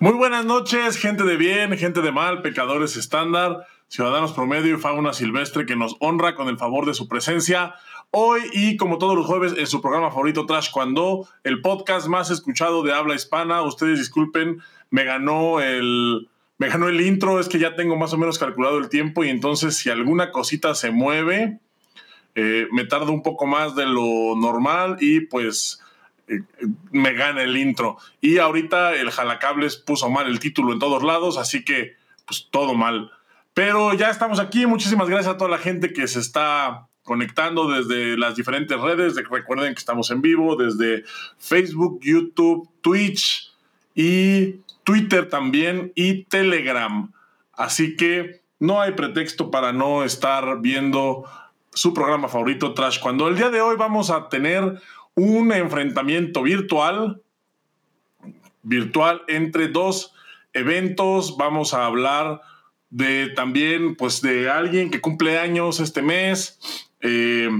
Muy buenas noches, gente de bien, gente de mal, pecadores estándar, ciudadanos promedio y fauna silvestre que nos honra con el favor de su presencia. Hoy y como todos los jueves en su programa favorito Trash Cuando, el podcast más escuchado de habla hispana. Ustedes disculpen, me ganó el me ganó el intro, es que ya tengo más o menos calculado el tiempo y entonces si alguna cosita se mueve, eh, me tarda un poco más de lo normal y pues me gana el intro. Y ahorita el jalacables puso mal el título en todos lados, así que pues todo mal. Pero ya estamos aquí, muchísimas gracias a toda la gente que se está conectando desde las diferentes redes. Recuerden que estamos en vivo desde Facebook, YouTube, Twitch y Twitter también y Telegram. Así que no hay pretexto para no estar viendo su programa favorito Trash. Cuando el día de hoy vamos a tener un enfrentamiento virtual, virtual entre dos eventos. Vamos a hablar de también, pues, de alguien que cumple años este mes. Eh,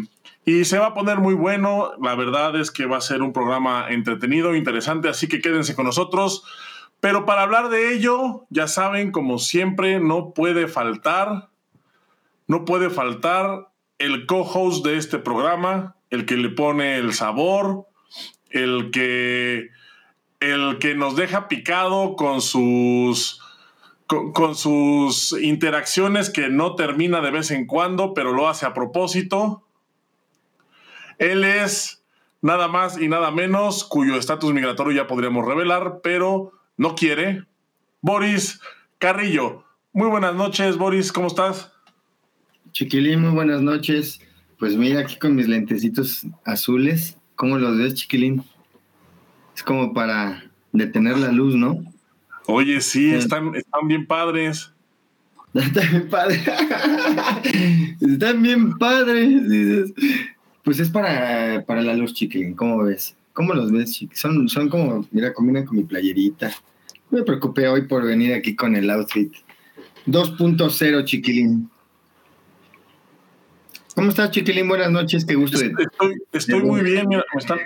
y se va a poner muy bueno. La verdad es que va a ser un programa entretenido, interesante, así que quédense con nosotros. Pero para hablar de ello, ya saben, como siempre, no puede faltar, no puede faltar el co-host de este programa, el que le pone el sabor, el que, el que nos deja picado con sus, con, con, sus interacciones que no termina de vez en cuando, pero lo hace a propósito. Él es nada más y nada menos, cuyo estatus migratorio ya podríamos revelar, pero no quiere. Boris Carrillo. Muy buenas noches, Boris, ¿cómo estás? Chiquilín, muy buenas noches. Pues mira, aquí con mis lentecitos azules, ¿cómo los ves, Chiquilín? Es como para detener la luz, ¿no? Oye, sí, están, están bien padres. Están bien padres. están bien padres. Pues es para, para la luz, Chiquilín, ¿cómo ves? ¿Cómo los ves, Chiquilín? Son, son como, mira, combinan con mi playerita. Me preocupé hoy por venir aquí con el outfit. 2.0, chiquilín. ¿Cómo estás, chiquilín? Buenas noches, qué gusto. Estoy, estoy muy bien. Mira, me están...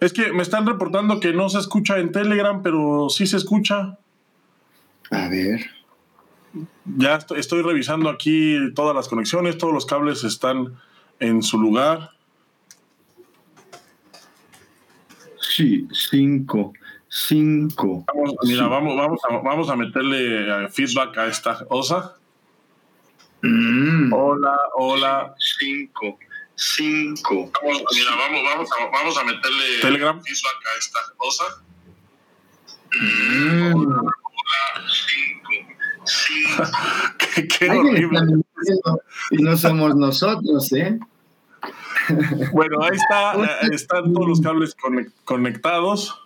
Es que me están reportando que no se escucha en Telegram, pero sí se escucha. A ver. Ya estoy, estoy revisando aquí todas las conexiones, todos los cables están en su lugar. Sí, cinco. Cinco. Vamos, mira, vamos, vamos, a, vamos a meterle feedback a esta osa. Mm. Hola, hola. Cinco. Cinco. Vamos, mira, vamos, vamos, a, vamos a meterle Telegram. feedback a esta osa. Mm. Hola, hola, cinco. Cinco. qué, horrible. Y no somos nosotros, ¿eh? Bueno, ahí está, eh, están todos los cables conec- conectados.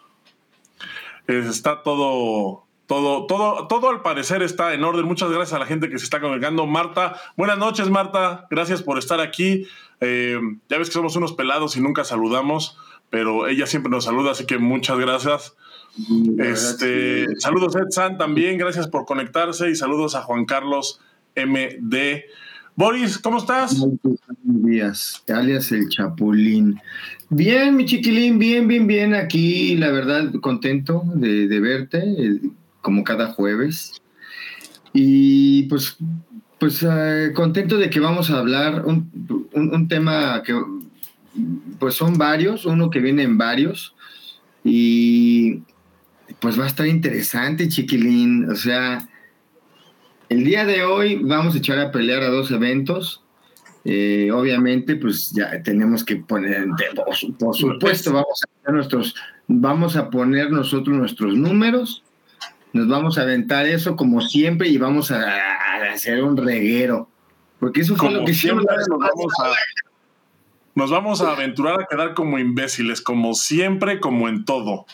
Está todo, todo, todo, todo al parecer está en orden. Muchas gracias a la gente que se está conectando. Marta, buenas noches, Marta. Gracias por estar aquí. Eh, ya ves que somos unos pelados y nunca saludamos, pero ella siempre nos saluda, así que muchas gracias. Este, saludos Ed San también, gracias por conectarse y saludos a Juan Carlos MD. Boris, ¿cómo estás? días, alias el Chapulín. Bien, mi chiquilín, bien, bien, bien. Aquí, la verdad, contento de, de verte, como cada jueves. Y pues, pues eh, contento de que vamos a hablar un, un, un, tema que, pues son varios, uno que viene en varios. Y pues va a estar interesante, chiquilín. O sea, el día de hoy vamos a echar a pelear a dos eventos. Eh, obviamente, pues ya tenemos que poner, por, por supuesto, vamos a, poner nuestros, vamos a poner nosotros nuestros números, nos vamos a aventar eso como siempre y vamos a, a hacer un reguero, porque eso fue Como lo que siempre, nos vamos, a, nos vamos a aventurar a quedar como imbéciles, como siempre, como en todo.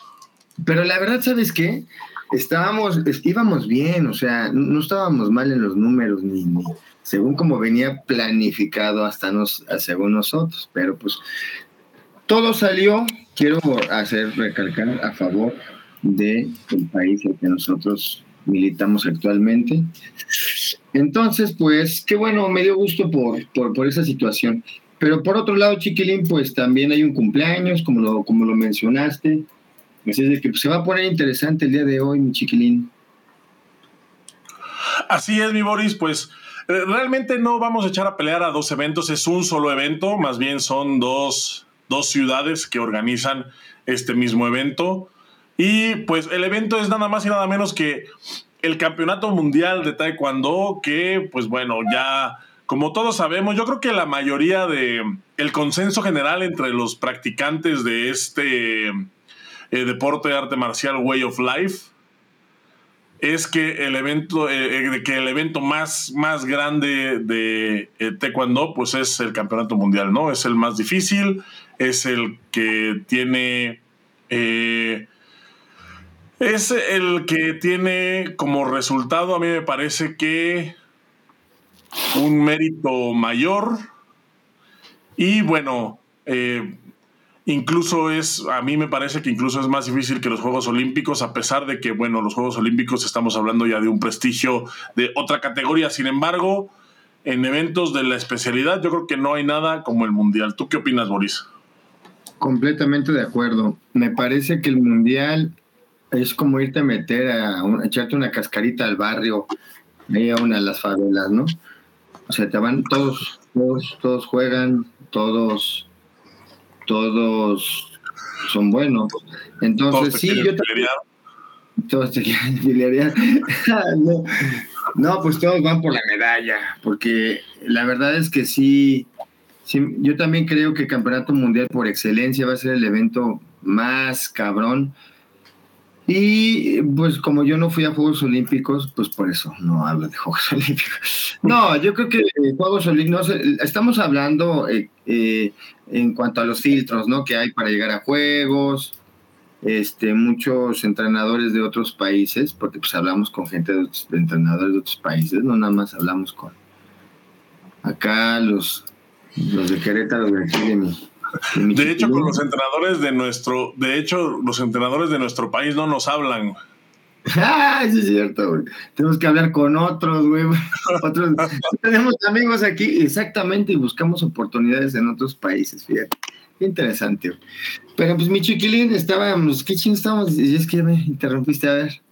Pero la verdad, ¿sabes qué? Estábamos, íbamos bien, o sea, no estábamos mal en los números, ni, ni según como venía planificado hasta nos, según nosotros, pero pues todo salió, quiero hacer recalcar a favor del de país en que nosotros militamos actualmente. Entonces, pues, qué bueno, me dio gusto por, por, por, esa situación. Pero por otro lado, Chiquilín, pues también hay un cumpleaños, como lo, como lo mencionaste. Así es que pues, se va a poner interesante el día de hoy, mi chiquilín. Así es, mi Boris, pues eh, realmente no vamos a echar a pelear a dos eventos, es un solo evento, más bien son dos, dos ciudades que organizan este mismo evento. Y pues el evento es nada más y nada menos que el Campeonato Mundial de Taekwondo, que pues bueno, ya como todos sabemos, yo creo que la mayoría de el consenso general entre los practicantes de este eh, deporte de arte marcial Way of Life es que el evento, eh, eh, que el evento más, más grande de Taekwondo pues es el Campeonato Mundial, ¿no? Es el más difícil, es el que tiene es el que tiene como resultado, a mí me parece que un mérito mayor. Y bueno, eh, incluso es, a mí me parece que incluso es más difícil que los Juegos Olímpicos, a pesar de que, bueno, los Juegos Olímpicos estamos hablando ya de un prestigio de otra categoría. Sin embargo, en eventos de la especialidad, yo creo que no hay nada como el Mundial. ¿Tú qué opinas, Boris? Completamente de acuerdo. Me parece que el Mundial es como irte a meter a, echarte una cascarita al barrio, ahí a una de las favelas, ¿no? O sea, te van todos, todos, todos juegan, todos, todos son buenos. Entonces, sí, yo también. Todos te quieren no, no, pues todos van por la medalla, porque la verdad es que sí, sí, yo también creo que el Campeonato Mundial por excelencia va a ser el evento más cabrón y pues como yo no fui a Juegos Olímpicos, pues por eso no hablo de Juegos Olímpicos. No, yo creo que Juegos Olímpicos, estamos hablando eh, eh, en cuanto a los filtros, ¿no? Que hay para llegar a Juegos, este, muchos entrenadores de otros países, porque pues hablamos con gente de, entrenadores de otros países, no nada más hablamos con acá los, los de Querétaro, de de mi, de hecho, con los entrenadores de nuestro, de hecho, los entrenadores de nuestro país no nos hablan. Ah, sí es cierto, güey. Tenemos que hablar con otros, güey. Otros, tenemos amigos aquí, exactamente, y buscamos oportunidades en otros países, fíjate. Qué interesante. Pero pues mi chiquilín, estábamos, ¿qué ching estábamos? Y es que me interrumpiste a ver.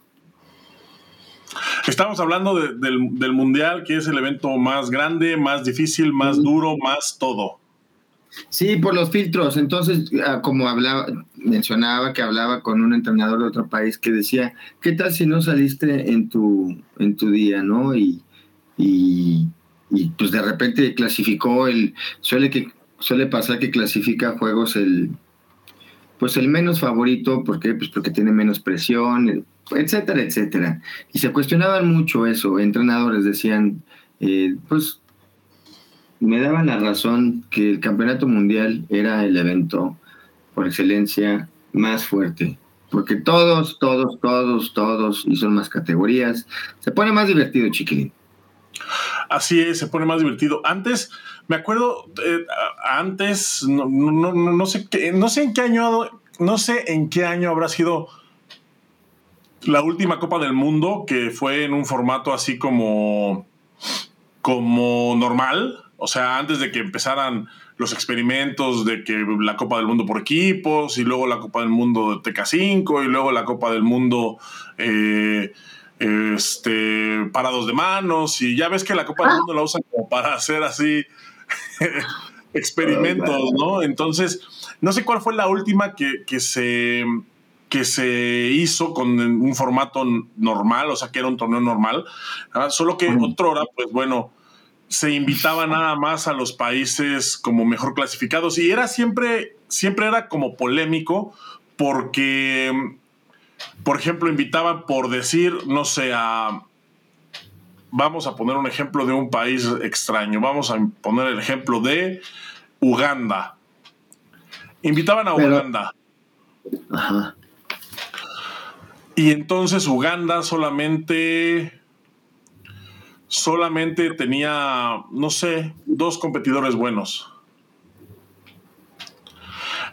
Estamos hablando del, del Mundial, que es el evento más grande, más difícil, más duro, más todo. Sí, por los filtros. Entonces, ah, como hablaba, mencionaba que hablaba con un entrenador de otro país que decía, ¿qué tal si no saliste en tu, en tu día, no? Y, y, pues de repente clasificó el, suele que suele pasar que clasifica juegos el, pues el menos favorito, ¿por qué? Pues porque tiene menos presión, etcétera, etcétera. Y se cuestionaban mucho eso, entrenadores decían, eh, pues me daban la razón que el campeonato mundial era el evento por excelencia más fuerte. Porque todos, todos, todos, todos, y son más categorías, se pone más divertido, chiquilín. Así es, se pone más divertido. Antes, me acuerdo, eh, antes, no, no, no, sé qué, no sé en qué año, no sé en qué año habrá sido la última Copa del Mundo, que fue en un formato así como, como normal, o sea, antes de que empezaran los experimentos de que la Copa del Mundo por equipos y luego la Copa del Mundo de TK5 y luego la Copa del Mundo eh, este, parados de manos y ya ves que la Copa del Mundo la usan como para hacer así experimentos, ¿no? Entonces, no sé cuál fue la última que, se que se hizo con un formato normal, o sea, que era un torneo normal, solo que otro hora, pues bueno, se invitaba nada más a los países como mejor clasificados y era siempre, siempre era como polémico porque, por ejemplo, invitaban por decir, no sé, a... Vamos a poner un ejemplo de un país extraño. Vamos a poner el ejemplo de Uganda. Invitaban a Uganda. Ajá. Y entonces Uganda solamente solamente tenía, no sé, dos competidores buenos.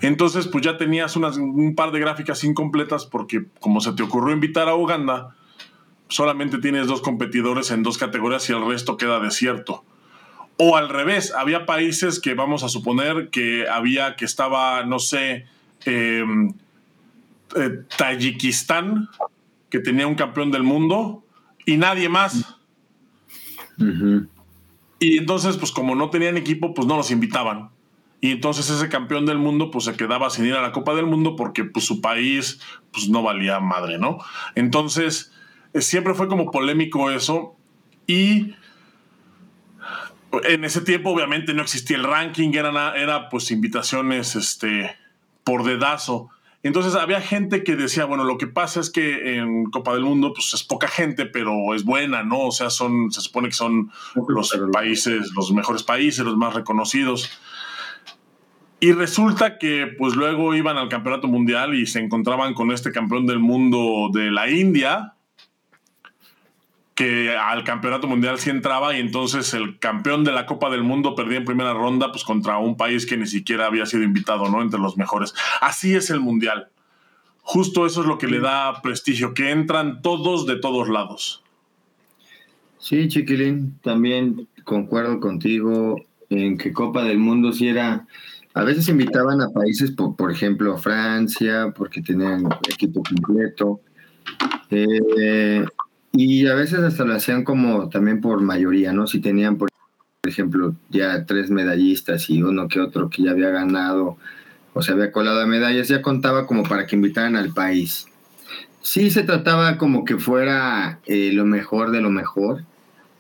Entonces, pues ya tenías un par de gráficas incompletas porque como se te ocurrió invitar a Uganda, solamente tienes dos competidores en dos categorías y el resto queda desierto. O al revés, había países que vamos a suponer que había, que estaba, no sé, em, eh, Tayikistán, que tenía un campeón del mundo, y nadie más. Y entonces, pues como no tenían equipo, pues no los invitaban. Y entonces ese campeón del mundo pues se quedaba sin ir a la Copa del Mundo porque pues su país pues no valía madre, ¿no? Entonces eh, siempre fue como polémico eso y en ese tiempo obviamente no existía el ranking, era, era pues invitaciones este, por dedazo. Entonces había gente que decía, bueno, lo que pasa es que en Copa del Mundo pues es poca gente, pero es buena, ¿no? O sea, son, se supone que son los países, los mejores países, los más reconocidos. Y resulta que pues luego iban al campeonato mundial y se encontraban con este campeón del mundo de la India, que al campeonato mundial sí entraba y entonces el campeón de la Copa del Mundo perdía en primera ronda pues contra un país que ni siquiera había sido invitado, ¿no? Entre los mejores. Así es el mundial. Justo eso es lo que le da prestigio, que entran todos de todos lados. Sí, Chiquilín, también concuerdo contigo en que Copa del Mundo sí era a veces invitaban a países, por, por ejemplo, a Francia, porque tenían equipo completo. Eh, y a veces hasta lo hacían como también por mayoría, ¿no? Si tenían, por ejemplo, ya tres medallistas y uno que otro que ya había ganado o se había colado a medallas, ya contaba como para que invitaran al país. Sí se trataba como que fuera eh, lo mejor de lo mejor,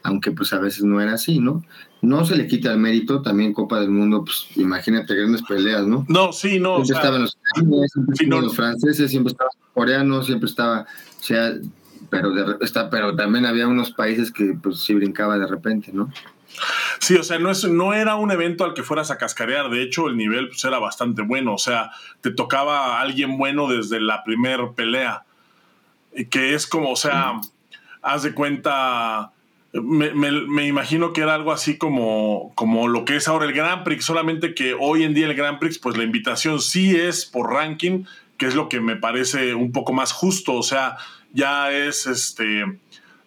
aunque pues a veces no era así, ¿no? No se le quita el mérito, también Copa del Mundo, pues imagínate grandes peleas, ¿no? No, sí, no. Siempre estaban los, los franceses, siempre estaban los coreanos, siempre estaba, o sea, pero, de, está, pero también había unos países que pues sí brincaba de repente, ¿no? Sí, o sea, no, es, no era un evento al que fueras a cascarear, de hecho el nivel pues, era bastante bueno, o sea, te tocaba a alguien bueno desde la primer pelea, que es como, o sea, haz de cuenta me, imagino que era algo así como, como lo que es ahora el Grand Prix, solamente que hoy en día el Grand Prix, pues la invitación sí es por ranking, que es lo que me parece un poco más justo, o sea, ya es este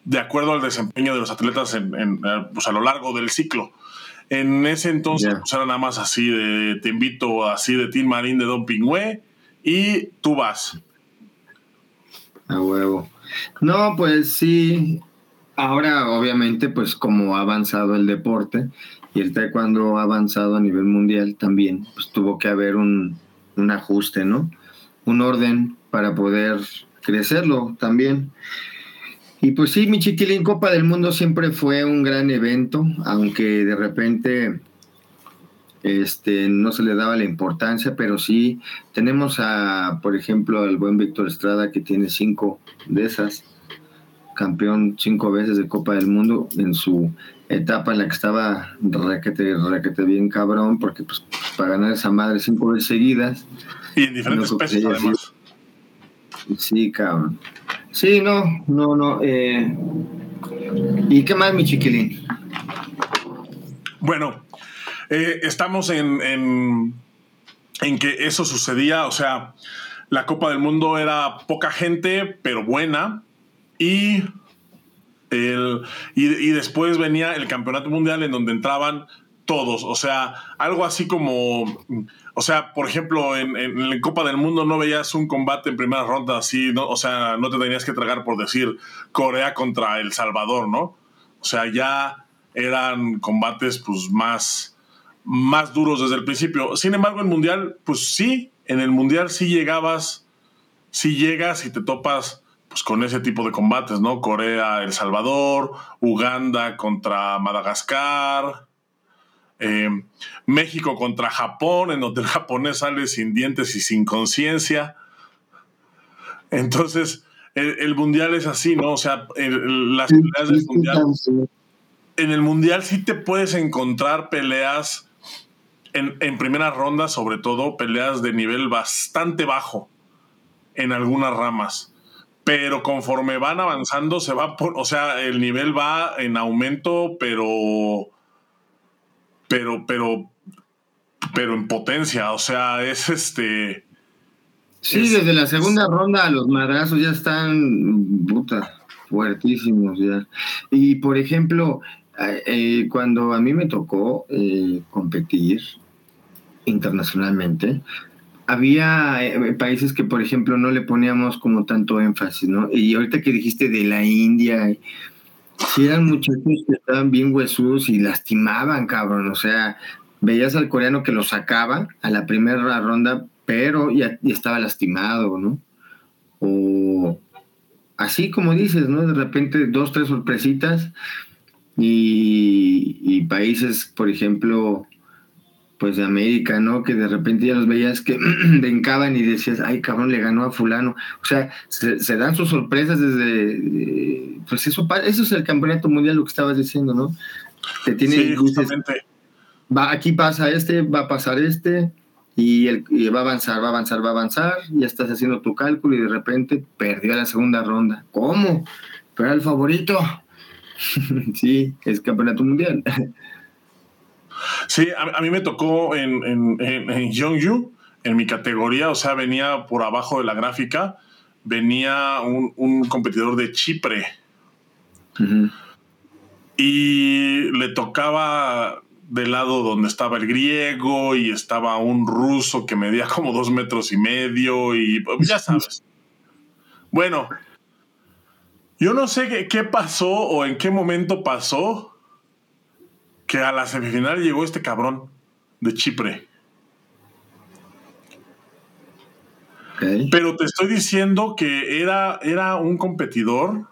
de acuerdo al desempeño de los atletas en, pues a lo largo del ciclo. En ese entonces pues era nada más así de te invito así de Team Marín de Don Pingüe y tú vas. A huevo. No, pues sí, Ahora, obviamente, pues como ha avanzado el deporte y el taekwondo ha avanzado a nivel mundial también, pues tuvo que haber un, ajuste, ¿no? Un orden para poder crecerlo también. Y pues sí, mi chiquilín Copa del Mundo siempre fue un gran evento, aunque de repente este, no se le daba la importancia, pero sí tenemos a, por ejemplo, al buen Víctor Estrada que tiene cinco de esas campeón cinco veces de Copa del Mundo en su etapa en la que estaba raquete, raquete bien cabrón, porque pues, para ganar esa madre cinco veces seguidas. Y en diferentes pesos además. Sí, cabrón. Sí, no, no, no. Eh. ¿Y qué más, mi chiquilín? Bueno, eh, estamos en, en, en que eso sucedía, o sea, la Copa del Mundo era poca gente, pero buena y, el, y, después venía el campeonato mundial en donde entraban todos. O sea, algo así como. O sea, por ejemplo, en, la Copa del Mundo no veías un combate en primera ronda así, ¿no? O sea, no te tenías que tragar por decir Corea contra El Salvador, ¿no? O sea, ya eran combates pues más, más duros desde el principio. Sin embargo, en Mundial, pues sí, en el Mundial sí llegabas, sí llegas y te topas pues con ese tipo de combates, ¿no? Corea, El Salvador, Uganda contra Madagascar, eh, México contra Japón, en donde el japonés sale sin dientes y sin conciencia. Entonces, el, mundial es así, ¿no? O sea, las peleas del mundial. En el mundial sí te puedes encontrar peleas en, en primera ronda, sobre todo, peleas de nivel bastante bajo en algunas ramas pero conforme van avanzando se va por, o sea, el nivel va en aumento, pero pero pero pero en potencia, o sea, es este Sí, desde la segunda ronda los madrazos ya están puta, fuertísimos ya. Y por ejemplo, eh, cuando a mí me tocó eh, competir internacionalmente, había eh, países que, por ejemplo, no le poníamos como tanto énfasis, ¿no? Y ahorita que dijiste de la India, si eran muchachos que estaban bien huesudos y lastimaban, cabrón. O sea, veías al coreano que lo sacaba a la primera ronda, pero ya, estaba lastimado, ¿no? O así como dices, ¿no? De repente dos, tres sorpresitas y, y países, por ejemplo, pues de América, ¿no? Que de repente ya los veías que vencaban y decías, ay, cabrón, le ganó a fulano. O sea, se, dan sus sorpresas desde, eh, pues eso, eso es el campeonato mundial, lo que estabas diciendo, ¿no? Te tiene, sí, justamente. va, aquí pasa este, va a pasar este, y, el, va a avanzar, va a avanzar, va a avanzar, ya estás haciendo tu cálculo y de repente perdió la segunda ronda. ¿Cómo? Pero era el favorito. sí, es campeonato mundial. Sí, a, mí me tocó en, en, en, en en mi categoría, o sea, venía por abajo de la gráfica, venía un, competidor de Chipre. Y le tocaba del lado donde estaba el griego y estaba un ruso que medía como dos metros y medio y pues, ya sabes. Bueno, yo no sé qué, qué pasó o en qué momento pasó, que a la semifinal llegó este cabrón de Chipre. Pero te estoy diciendo que era, era un competidor.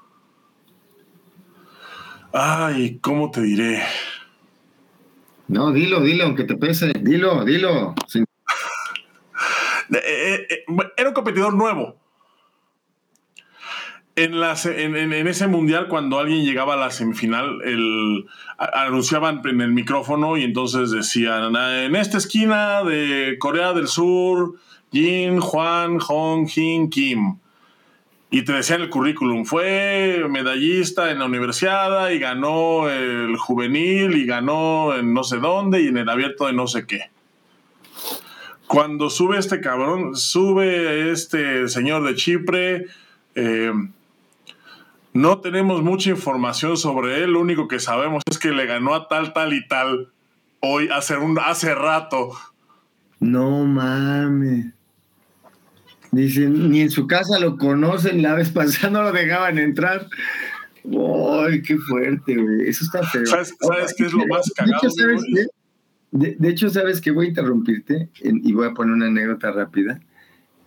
Ay, ¿cómo te diré? No, dilo, dilo, aunque te pese. Dilo, dilo. Eh, eh, era un competidor nuevo en, ese mundial, cuando alguien llegaba a la semifinal, el, anunciaban en el micrófono y entonces decían: En esta esquina de Corea del Sur, Jin, Juan, Hong, Jin, Kim. Y te decían el currículum: fue medallista en la universidad y ganó el juvenil y ganó en no sé dónde y en el abierto de no sé qué. Cuando sube este cabrón, sube este señor de Chipre. Eh, no tenemos mucha información sobre él, lo único que sabemos es que le ganó a tal, tal y tal hoy, hace, un, hace rato. No mames. Dicen, ni en su casa lo conocen, la vez pasada no lo dejaban entrar. ¡Ay, qué fuerte, güey! Eso está feo. ¿Sabes, qué es lo más cagado? De hecho, ¿sabes qué? Voy a interrumpirte y voy a poner una anécdota rápida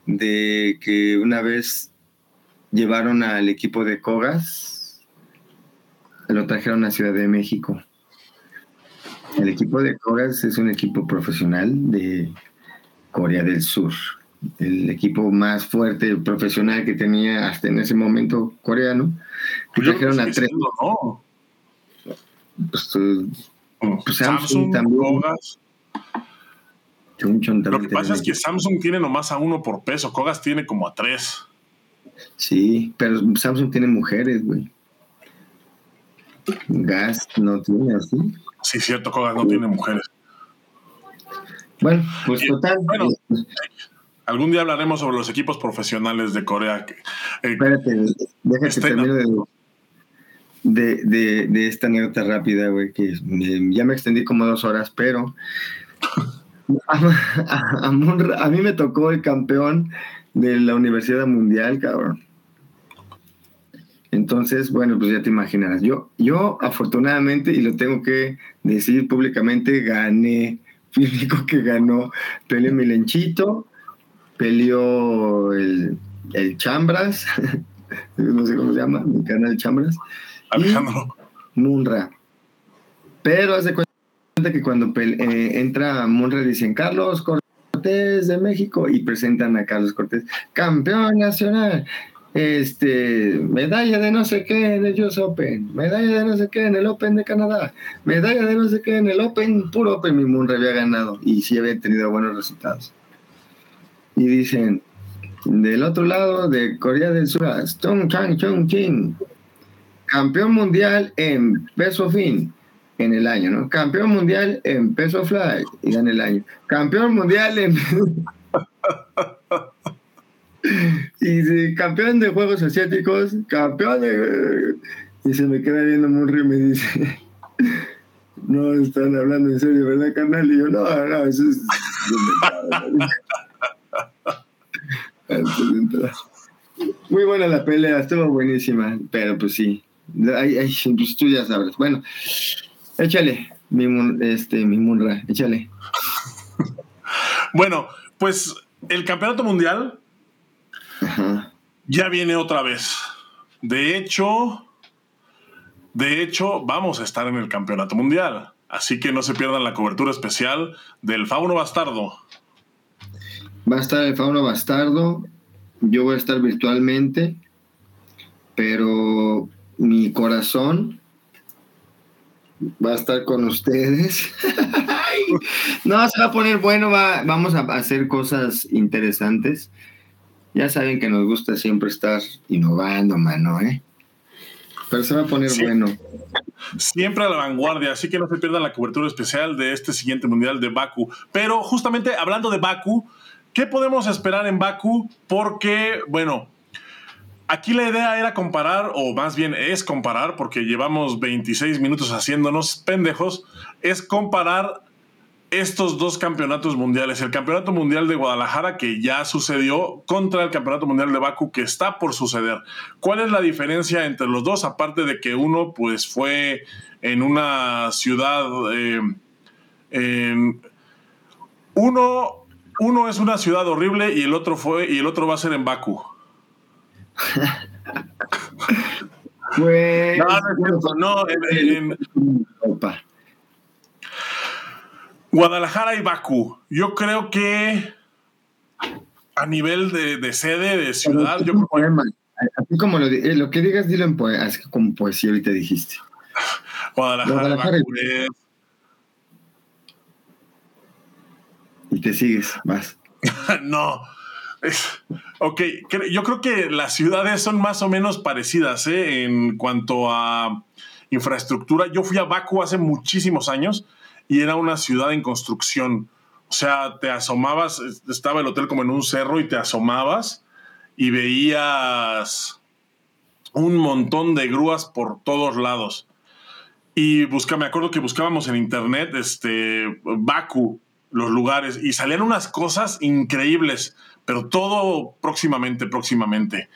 de que una vez llevaron al equipo de Cogas, lo trajeron a Ciudad de México. El equipo de Cogas es un equipo profesional de Corea del Sur, el equipo más fuerte profesional que tenía hasta en ese momento coreano. Pues trajeron a tres. No. Pues, pues Samsung, también. Lo que pasa es que Samsung tiene nomás a uno por peso, Cogas tiene como a tres. Sí, pero Samsung tiene mujeres, güey. Gas no tiene así. Sí, cierto, Gas no tiene mujeres. Bueno, pues total. Bueno, algún día hablaremos sobre los equipos profesionales de Corea. Eh, Espérate, déjate termino de, de, de, esta anécdota rápida, güey, que ya me extendí como dos horas, pero a, a mí me tocó el campeón de la Universidad Mundial, cabrón. Entonces, bueno, pues ya te imaginarás. Yo, yo afortunadamente, y lo tengo que decir públicamente, gané. Fui el único que ganó. Peleó mi lenchito, peleó el, el Chambras, no sé cómo se llama, mi canal Chambras. Alejandro. Munra. Pero hace cuenta que cuando eh, entra Munra dicen, Carlos, De México y presentan a Carlos Cortés, campeón nacional, este, medalla de no sé qué en el US Open, medalla de no sé qué en el Open de Canadá, medalla de no sé qué en el Open, puro Open mi Munra había ganado y sí había tenido buenos resultados. Y dicen, del otro lado de Corea del Sur, Stone Chang Chung King, campeón mundial en peso fin, en el año, ¿no? Campeón mundial en peso fly y en el año. Campeón mundial en... y campeón de Juegos Asiáticos, campeón de... Y se me queda viendo muy y me dice, no están hablando en serio, ¿verdad, carnal? Y yo, no, no, eso es... Muy buena la pelea, estuvo buenísima, pero pues sí, ay, ay, pues tú ya sabes. Bueno, échale, mi, este, mi Munra, échale. bueno, pues el campeonato mundial ya viene otra vez. De hecho, de hecho, vamos a estar en el campeonato mundial. Así que no se pierdan la cobertura especial del Fauno Bastardo. Va a estar el Fauno Bastardo. Yo voy a estar virtualmente. Pero mi corazón va a estar con ustedes. no, se va a poner bueno, vamos a hacer cosas interesantes. Ya saben que nos gusta siempre estar innovando, mano, ¿eh? Pero se va a poner bueno. Siempre a la vanguardia, así que no se pierdan la cobertura especial de este siguiente Mundial de Baku. Pero justamente hablando de Baku, ¿qué podemos esperar en Baku? Porque, bueno, aquí la idea era comparar, o más bien es comparar, porque llevamos 26 minutos haciéndonos pendejos, es comparar estos dos campeonatos mundiales, el Campeonato Mundial de Guadalajara que ya sucedió contra el Campeonato Mundial de Baku que está por suceder. ¿Cuál es la diferencia entre los dos? Aparte de que uno pues fue en una ciudad, eh, uno, uno es una ciudad horrible y el otro fue y el otro va a ser en Baku. Pues, no, no, en, Guadalajara y Bakú. Yo creo que a nivel de, sede, de ciudad, yo creo. Así como lo, eh, lo, que digas, dilo en poesía, así como poesía ahorita dijiste. Guadalajara, Bakú Y te sigues, más. no. Ok, yo creo que las ciudades son más o menos parecidas ¿eh? en cuanto a infraestructura. Yo fui a Bakú hace muchísimos años y era una ciudad en construcción. O sea, te asomabas, estaba el hotel como en un cerro y te asomabas y veías un montón de grúas por todos lados. Y busca, me acuerdo que buscábamos en internet este Baku, los lugares, y salían unas cosas increíbles, pero todo próximamente, próximamente.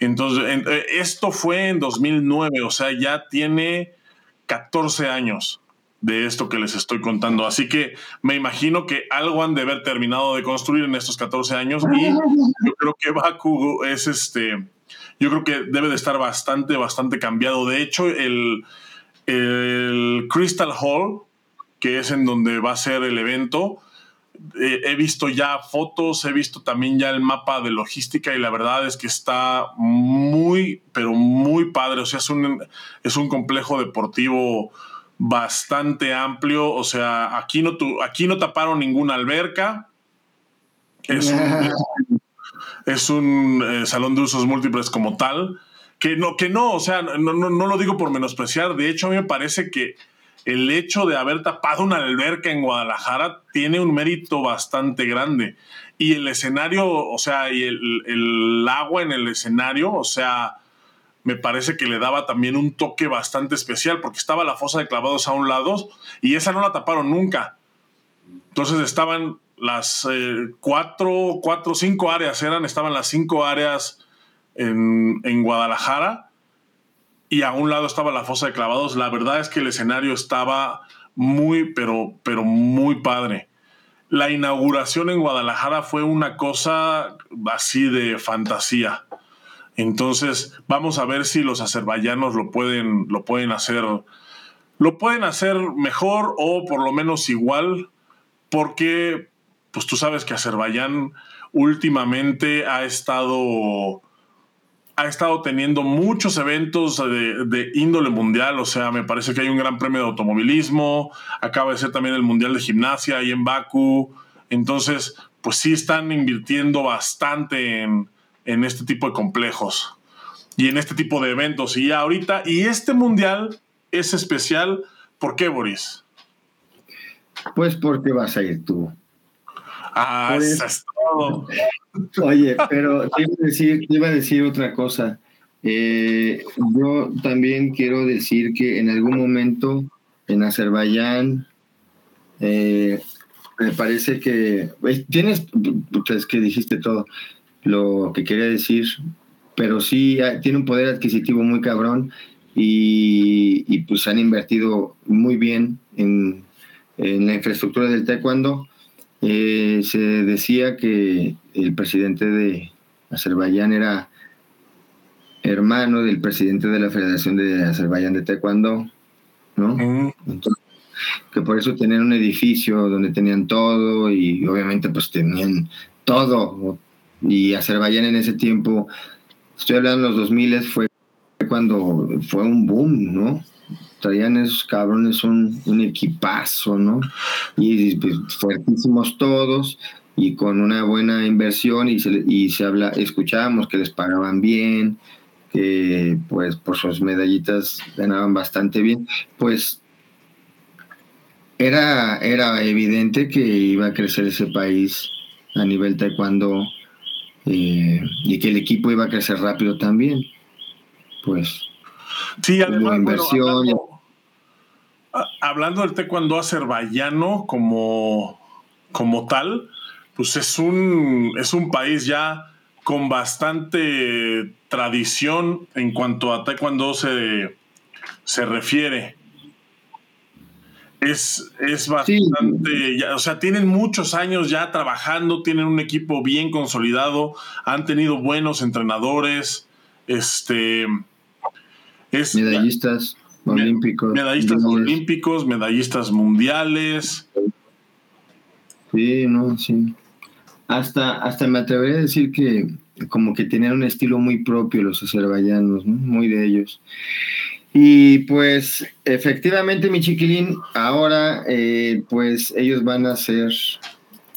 Entonces, eh, esto fue en 2009, o sea, ya tiene 14 años de esto que les estoy contando. Así que me imagino que algo han de haber terminado de construir en estos 14 años y yo creo que Baku es este, yo creo que debe de estar bastante, bastante cambiado. De hecho, el, el Crystal Hall, que es en donde va a ser el evento, eh, he visto ya fotos, he visto también ya el mapa de logística y la verdad es que está muy, pero muy padre. O sea, es un, es un complejo deportivo bastante amplio. O sea, aquí no, aquí no taparon ninguna alberca. Es un, es un eh, salón de usos múltiples como tal. Que no, que no, o sea, no, no, no, lo digo por menospreciar. De hecho, a mí me parece que el hecho de haber tapado una alberca en Guadalajara tiene un mérito bastante grande. Y el escenario, o sea, y el, agua en el escenario, o sea, me parece que le daba también un toque bastante especial, porque estaba la fosa de clavados a un lado y esa no la taparon nunca. Entonces estaban las eh, cuatro, cuatro, cinco áreas eran, estaban las cinco áreas en Guadalajara y a un lado estaba la fosa de clavados. La verdad es que el escenario estaba muy, pero, pero muy padre. La inauguración en Guadalajara fue una cosa así de fantasía. Entonces, vamos a ver si los azerbaiyanos lo pueden, lo pueden hacer, lo pueden hacer mejor o por lo menos igual, porque, pues tú sabes que Azerbaiyán últimamente ha estado, ha estado teniendo muchos eventos de, índole mundial, o sea, me parece que hay un gran premio de automovilismo, acaba de ser también el Mundial de Gimnasia ahí en Baku, entonces, pues sí están invirtiendo bastante en este tipo de complejos y en este tipo de eventos. Y ahorita, y este mundial es especial, ¿por qué, Boris? Pues porque vas a ir tú. Ah, pues, eso es todo. Oye, pero te iba a decir, iba a decir otra cosa. Eh, yo también quiero decir que en algún momento en Azerbaiyán eh, me parece que tienes, es que dijiste todo lo que quería decir, pero sí ah, tiene un poder adquisitivo muy cabrón y, y pues han invertido muy bien en, en la infraestructura del taekwondo. Eh, se decía que el presidente de Azerbaiyán era hermano del presidente de la Federación de Azerbaiyán de Taekwondo, ¿no? que por eso tenían un edificio donde tenían todo y obviamente pues tenían todo. Y Azerbaiyán en ese tiempo, estoy hablando de los 2000, fue cuando fue un boom, ¿no? Traían esos cabrones un, equipazo, ¿no? Y pues, fuertísimos todos y con una buena inversión y se, y se habla, escuchábamos que les pagaban bien, que pues por sus medallitas ganaban bastante bien, pues era, era evidente que iba a crecer ese país a nivel taekwondo eh, y que el equipo iba a crecer rápido también. Pues. Sí, además, inversión. hablando, del taekwondo azerbaiyano como, como tal, pues es un, es un país ya con bastante tradición en cuanto a taekwondo se, se refiere es, es bastante, o sea, tienen muchos años ya trabajando, tienen un equipo bien consolidado, han tenido buenos entrenadores, este, es, medallistas olímpicos, medallistas olímpicos, medallistas mundiales. Sí, no, sí. Hasta, hasta me atrevería a decir que como que tenían un estilo muy propio los azerbaiyanos, muy de ellos. Y pues efectivamente, mi chiquilín, ahora eh, pues ellos van a ser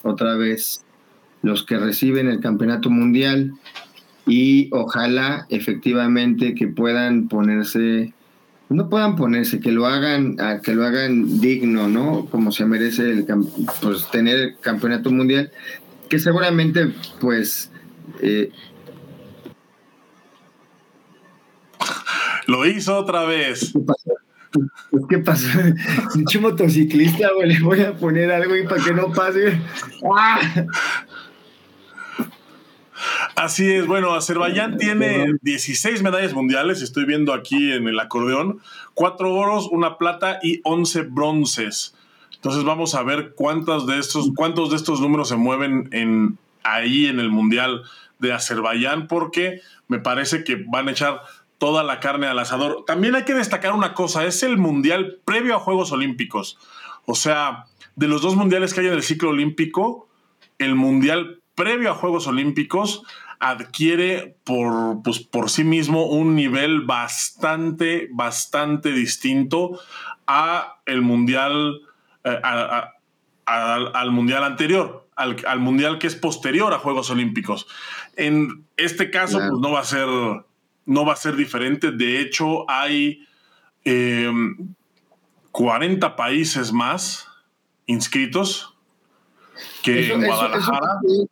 otra vez los que reciben el campeonato mundial y ojalá efectivamente que puedan ponerse no puedan ponerse que lo hagan que lo hagan digno no como se merece el pues tener el campeonato mundial que seguramente pues eh, Lo hizo otra vez. ¿Qué pasó? Pinche motociclista, güey. Le voy a poner algo y para que no pase. ¡Ah! Así es, bueno, Azerbaiyán tiene 16 medallas mundiales, estoy viendo aquí en el acordeón, cuatro oros, una plata y 11 bronces. Entonces vamos a ver cuántos de estos, cuántos de estos números se mueven en, ahí en el mundial de Azerbaiyán, porque me parece que van a echar toda la carne al asador. También hay que destacar una cosa, es el mundial previo a Juegos Olímpicos. O sea, de los dos mundiales que hay en el ciclo olímpico, el mundial previo a Juegos Olímpicos adquiere por, pues, por sí mismo un nivel bastante, bastante distinto a el mundial, eh, al mundial anterior, al, al, mundial que es posterior a Juegos Olímpicos. En este caso, pues no va a ser no va a ser diferente. De hecho, hay 40 em, países más inscritos que en Guadalajara. Eso,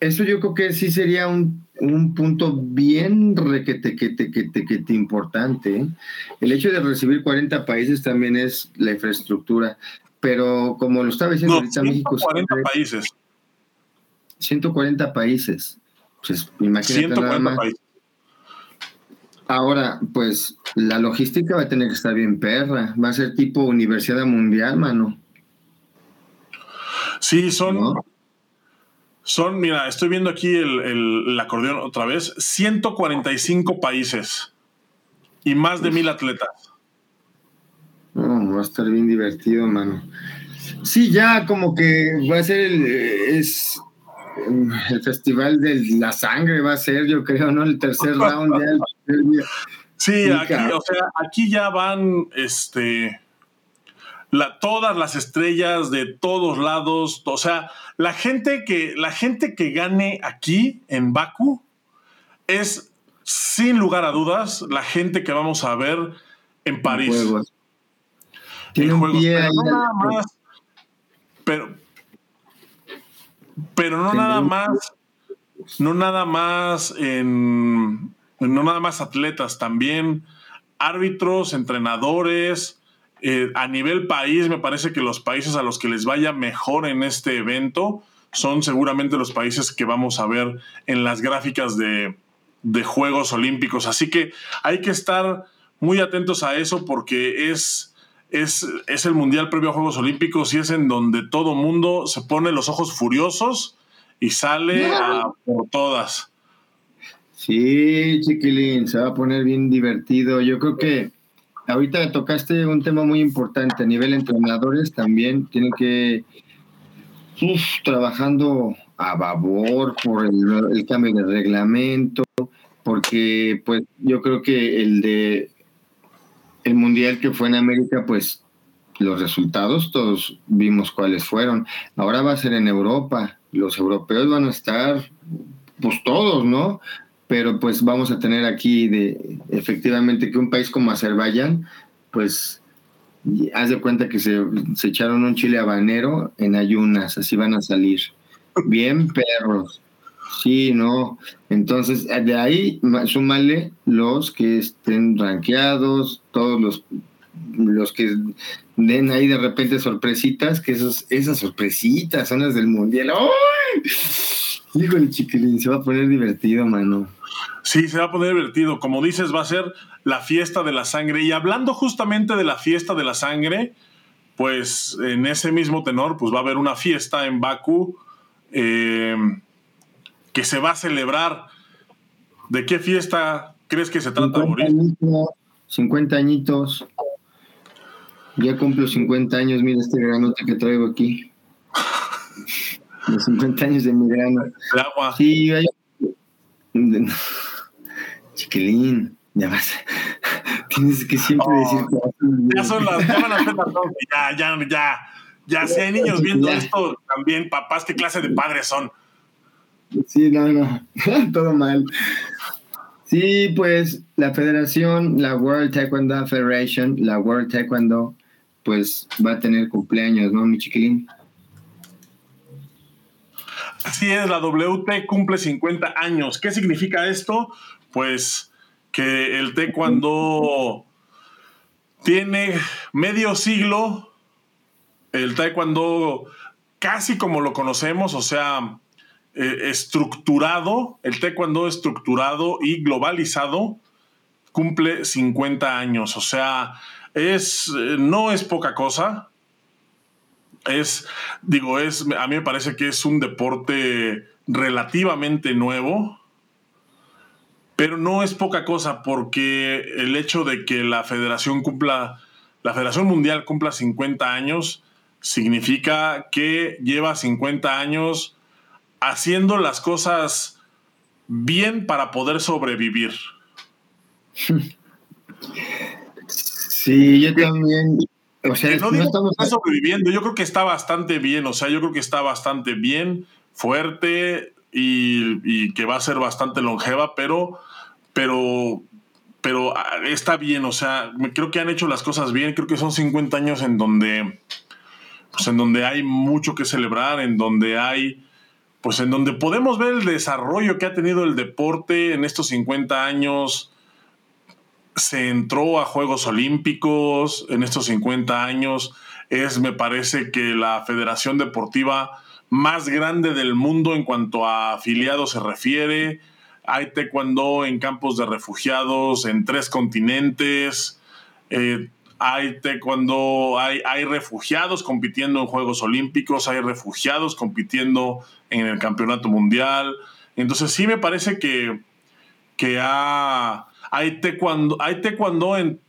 yo creo que sí sería un, punto bien requete, que te, que te, importante. ¿eh? El hecho de recibir 40 países también es la infraestructura. Pero como lo estaba diciendo ahorita, 140 países. 140 países. Pues imagínate 140 nada más. Países. Ahora, pues la logística va a tener que estar bien perra. Va a ser tipo Universidad Mundial, mano. Sí, son. Son, mira, estoy viendo aquí el, acordeón otra vez: 145 países y más de mil atletas. va a estar bien divertido, mano. Sí, ya como que va a ser el. Es, el festival de la sangre va a ser, yo creo, ¿no? El tercer round ya. sí, aquí, o sea, aquí ya van, este, la, todas las estrellas de todos lados, o sea, la gente que, la gente que gane aquí en Baku es, sin lugar a dudas, la gente que vamos a ver en París. Tiene un pie pero, no nada más, pero, pero no nada más, no nada más en, no nada más atletas, también árbitros, entrenadores, eh, a nivel país, me parece que los países a los que les vaya mejor en este evento son seguramente los países que vamos a ver en las gráficas de, de Juegos Olímpicos. Así que hay que estar muy atentos a eso porque es, es, es el Mundial previo a Juegos Olímpicos y es en donde todo mundo se pone los ojos furiosos y sale a por todas. Sí, chiquilín, se va a poner bien divertido. Yo creo que ahorita tocaste un tema muy importante a nivel entrenadores también tienen que uf, trabajando a babor por el, el, cambio de reglamento porque pues yo creo que el de el mundial que fue en América pues los resultados todos vimos cuáles fueron. Ahora va a ser en Europa los europeos van a estar pues todos no pero pues vamos a tener aquí de efectivamente que un país como Azerbaiyán, pues haz de cuenta que se, se, echaron un chile habanero en ayunas, así van a salir. Bien perros. Sí, no. Entonces, de ahí súmale los que estén rankeados, todos los los que den ahí de repente sorpresitas, que esos, esas sorpresitas son las del mundial. ¡Ay! Híjole, chiquilín, se va a poner divertido, mano. Sí, se va a poner divertido. Como dices, va a ser la fiesta de la sangre. Y hablando justamente de la fiesta de la sangre, pues en ese mismo tenor, pues va a haber una fiesta en Bakú eh, que se va a celebrar. ¿De qué fiesta crees que se trata, 50 añitos, 50 añitos. Ya cumplo 50 años, mira este granote que traigo aquí. Los 50 años de mi grano. El agua. Sí, hay, Chiquilín, ya vas. Tienes que siempre oh, decir Ya son las, ya van a ser las ya, ya, ya. Ya, si hay niños viendo esto también, papás, ¿qué clase de padres son? Sí, no, no, todo mal. Sí, pues la federación, la World Taekwondo Federation, la World Taekwondo, pues va a tener cumpleaños, ¿no, mi chiquilín? Así es, la WT cumple 50 años. ¿Qué significa esto? Pues que el taekwondo tiene medio siglo, el taekwondo casi como lo conocemos, o sea, eh, estructurado, el taekwondo estructurado y globalizado cumple 50 años, o sea, es, eh, no es poca cosa, es, digo, es, a mí me parece que es un deporte relativamente nuevo, pero no es poca cosa porque el hecho de que la federación cumpla, la Federación Mundial cumpla 50 años, significa que lleva 50 años haciendo las cosas bien para poder sobrevivir. Sí, yo también. O sea, no, digo no está sobreviviendo, yo creo que está bastante bien, o sea, yo creo que está bastante bien, fuerte y, y que va a ser bastante longeva, pero, pero, pero ah, está bien, o sea, creo que han hecho las cosas bien, creo que son 50 años en donde, pues en donde hay mucho que celebrar, en donde hay, pues en donde podemos ver el desarrollo que ha tenido el deporte en estos 50 años, se entró a Juegos Olímpicos en estos 50 años. Es, me parece, que la federación deportiva más grande del mundo en cuanto a afiliados se refiere. Hay taekwondo en campos de refugiados en tres continentes. Eh, hay taekwondo, hay, hay refugiados compitiendo en Juegos Olímpicos, hay refugiados compitiendo en el Campeonato Mundial. Entonces sí me parece que, que ha hay taekwondo, hay taekwondo en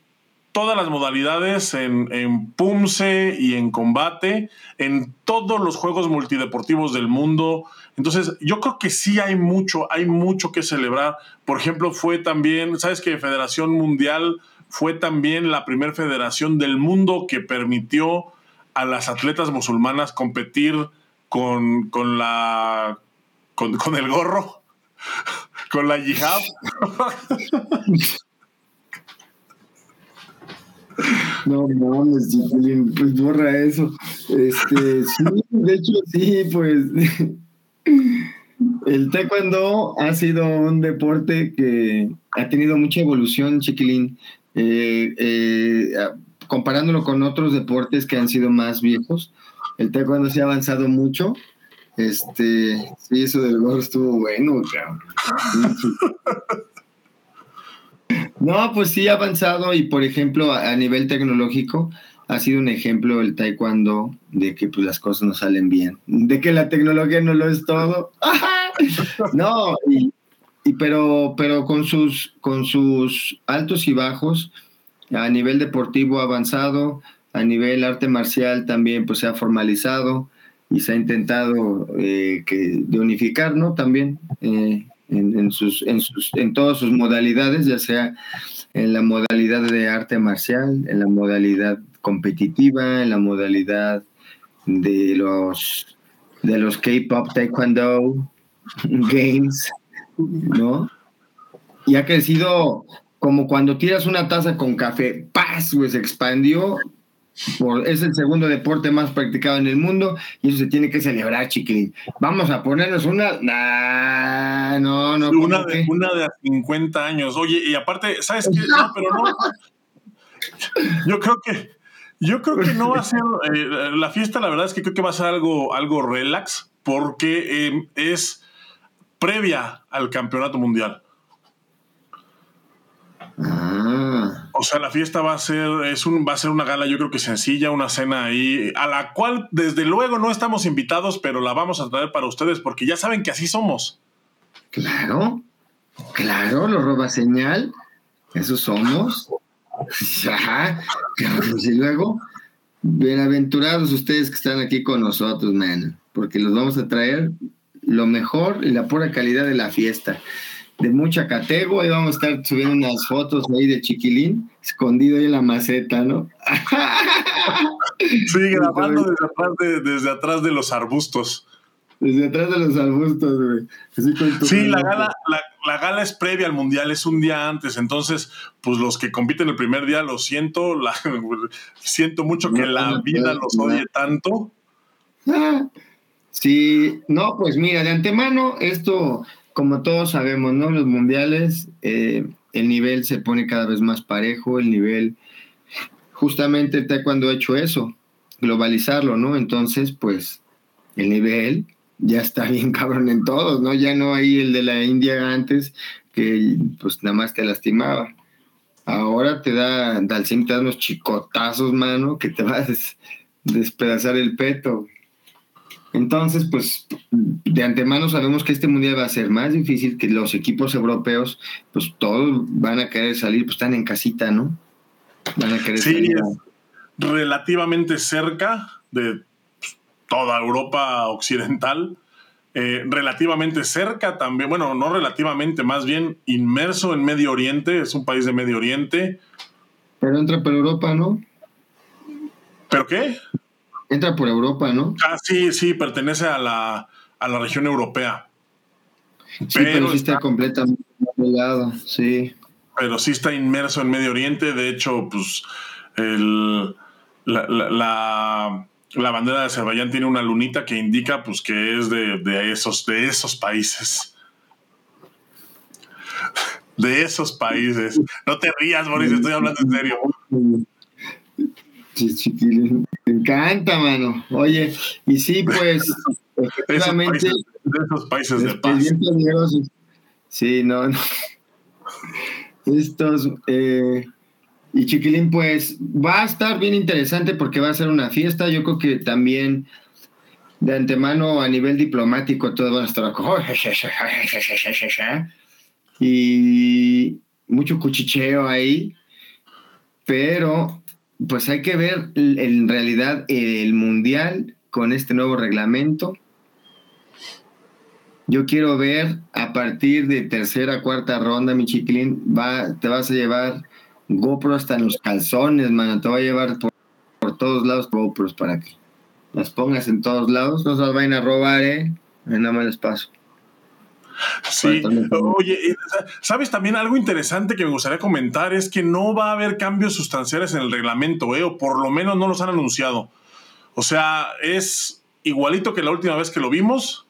todas las modalidades, en, en PUMSE y en combate, en todos los juegos multideportivos del mundo. Entonces, yo creo que sí hay mucho, hay mucho que celebrar. Por ejemplo, fue también, ¿sabes que Federación Mundial fue también la primera federación del mundo que permitió a las atletas musulmanas competir con, con la con, con el gorro? Con la yihad. No mames, pues borra eso. Este, sí, de hecho, sí, pues. El taekwondo ha sido un deporte que ha tenido mucha evolución, chiquilín. Eh, eh, comparándolo con otros deportes que han sido más viejos, el taekwondo se ha avanzado mucho Este, sí, eso del gol estuvo bueno, cabrón. No, pues sí ha avanzado y por ejemplo a, nivel tecnológico ha sido un ejemplo el taekwondo de que pues las cosas no salen bien, de que la tecnología no lo es todo. no, y, pero, pero con sus, con sus altos y bajos, a nivel deportivo ha avanzado, a nivel arte marcial también pues se ha formalizado y se ha intentado eh, que, de unificar, ¿no? También eh, en, sus, en, sus, en todas sus modalidades, ya sea en la modalidad de arte marcial, en la modalidad competitiva, en la modalidad de los de los K-pop Taekwondo Games, ¿no? Y ha crecido como cuando tiras una taza con café, ¡paz! Pues expandió es el segundo deporte más practicado en el mundo y eso se tiene que celebrar, chiquilín. Vamos a ponernos una. no, no. Una de, una de 50 años. Oye, y aparte, ¿sabes qué? No, pero no. Yo creo que. Yo creo que no va a ser. Eh, la fiesta, la verdad es que creo que va a ser algo, algo relax, porque eh, es previa al campeonato mundial. Ah. O sea, la fiesta va a ser, es un, va a ser una gala, yo creo que sencilla, una cena ahí, a la cual desde luego no estamos invitados, pero la vamos a traer para ustedes porque ya saben que así somos. Claro, claro, lo roba señal, eso somos. y luego, bienaventurados ustedes que están aquí con nosotros, man, porque los vamos a traer lo mejor y la pura calidad de la fiesta de mucha catego. Ahí vamos a estar subiendo unas fotos ahí de chiquilín, escondido ahí en la maceta, ¿no? Sí, grabando desde atrás de, desde atrás de los arbustos. Desde atrás de los arbustos, güey. sí, la gala, la, gala es previa al mundial, es un día antes. Entonces, pues los que compiten el primer día, lo siento, la, siento mucho que la vida los odie tanto. Sí, no, pues mira, de antemano, esto como todos sabemos, ¿no? Los mundiales, eh, el nivel se pone cada vez más parejo, el nivel, justamente cuando ha hecho eso, globalizarlo, ¿no? Entonces, pues, el nivel ya está bien cabrón en todos, ¿no? Ya no hay el de la India antes que pues nada más te lastimaba. Ahora te da, Dalcim te da unos chicotazos, mano, que te vas a despedazar el peto. Entonces, pues de antemano sabemos que este mundial va a ser más difícil que los equipos europeos, pues todos van a querer salir, pues están en casita, ¿no? Van a querer salir. relativamente cerca de toda Europa occidental, eh, relativamente cerca también, bueno, no relativamente, más bien inmerso en Medio Oriente, es un país de Medio Oriente. Pero entra por Europa, ¿no? ¿Pero qué? Entra por Europa, ¿no? Ah, sí, sí, pertenece a la, a la región europea. Sí, pero, sí está, completamente lado, sí. Pero sí está inmerso en Medio Oriente. De hecho, pues el, la, la, la, bandera de Azerbaiyán tiene una lunita que indica pues que es de, de esos, de esos países. De esos países. No te rías, Boris, estoy hablando en serio. Me encanta, mano. Oye, y sí, pues, efectivamente. De esos países de, paz. Sí, no, no. Estos. Eh, y Chiquilín, pues va a estar bien interesante porque va a ser una fiesta. Yo creo que también de antemano a nivel diplomático todo va a estar y mucho cuchicheo ahí, pero pues hay que ver en realidad el mundial con este nuevo reglamento. Yo quiero ver a partir de tercera, cuarta ronda, mi chiquilín, va, te vas a llevar GoPro hasta en los calzones, mano. Te va a llevar por, todos lados GoPros para que las pongas en todos lados. No se las vayan a robar, ¿eh? Nada más les paso. Sí, oye, ¿sabes también algo interesante que me gustaría comentar? Es que no va a haber cambios sustanciales en el reglamento, ¿eh? o por lo menos no los han anunciado. O sea, es igualito que la última vez que lo vimos.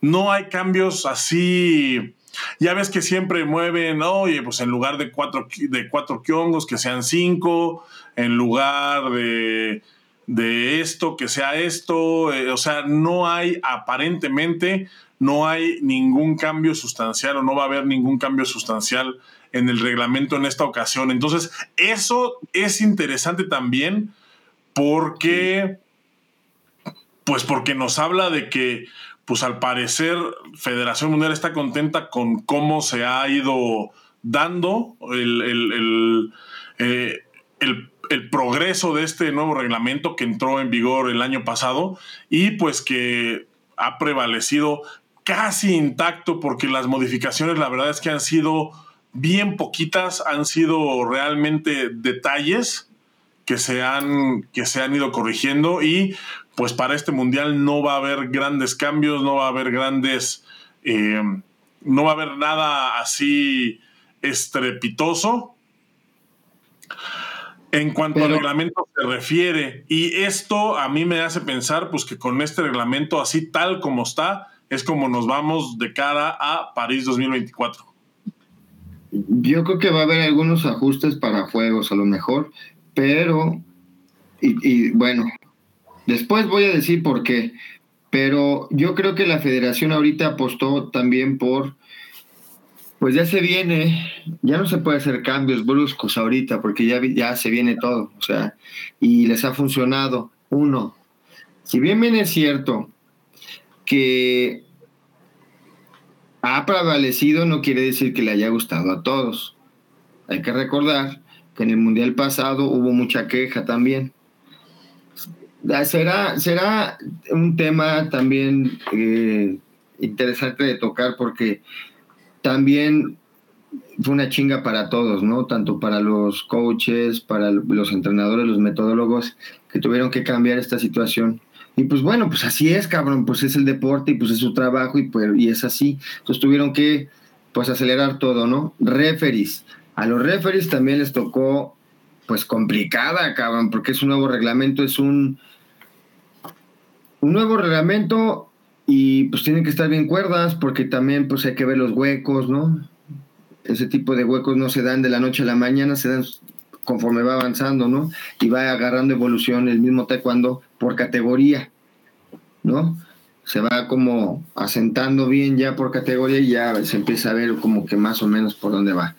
No hay cambios así. Ya ves que siempre mueven, oye, pues en lugar de cuatro, de cuatro kiongos, que sean cinco, en lugar de de esto, que sea esto, eh, o sea, no hay aparentemente, no hay ningún cambio sustancial o no va a haber ningún cambio sustancial en el reglamento en esta ocasión. Entonces, eso es interesante también porque, pues porque nos habla de que, pues al parecer, Federación Mundial está contenta con cómo se ha ido dando el, el, eh, el progreso de este nuevo reglamento que entró en vigor el año pasado y pues que ha prevalecido casi intacto porque las modificaciones la verdad es que han sido bien poquitas, han sido realmente detalles que se han, que se han ido corrigiendo y pues para este mundial no va a haber grandes cambios, no va a haber grandes, eh, no va a haber nada así estrepitoso en cuanto al reglamento se refiere. Y esto a mí me hace pensar pues que con este reglamento así tal como está, es como nos vamos de cara a París 2024. Yo creo que va a haber algunos ajustes para juegos a lo mejor, pero, y, bueno, después voy a decir por qué, pero yo creo que la federación ahorita apostó también por pues ya se viene, ya no se puede hacer cambios bruscos ahorita porque ya, ya se viene todo, o sea, y les ha funcionado. Uno, si bien bien es cierto que ha prevalecido, no quiere decir que le haya gustado a todos. Hay que recordar que en el Mundial pasado hubo mucha queja también. Será, será un tema también eh, interesante de tocar porque también fue una chinga para todos, ¿no? Tanto para los coaches, para los entrenadores, los metodólogos, que tuvieron que cambiar esta situación. Y pues bueno, pues así es, cabrón, pues es el deporte y pues es su trabajo y, pues, y es así. Entonces tuvieron que, pues, acelerar todo, ¿no? Referis. A los referis también les tocó, pues, complicada, cabrón, porque es un nuevo reglamento, es un, un nuevo reglamento y pues tienen que estar bien cuerdas porque también pues hay que ver los huecos, ¿no? Ese tipo de huecos no se dan de la noche a la mañana, se dan conforme va avanzando, ¿no? Y va agarrando evolución el mismo taekwondo por categoría, ¿no? Se va como asentando bien ya por categoría y ya se empieza a ver como que más o menos por dónde va.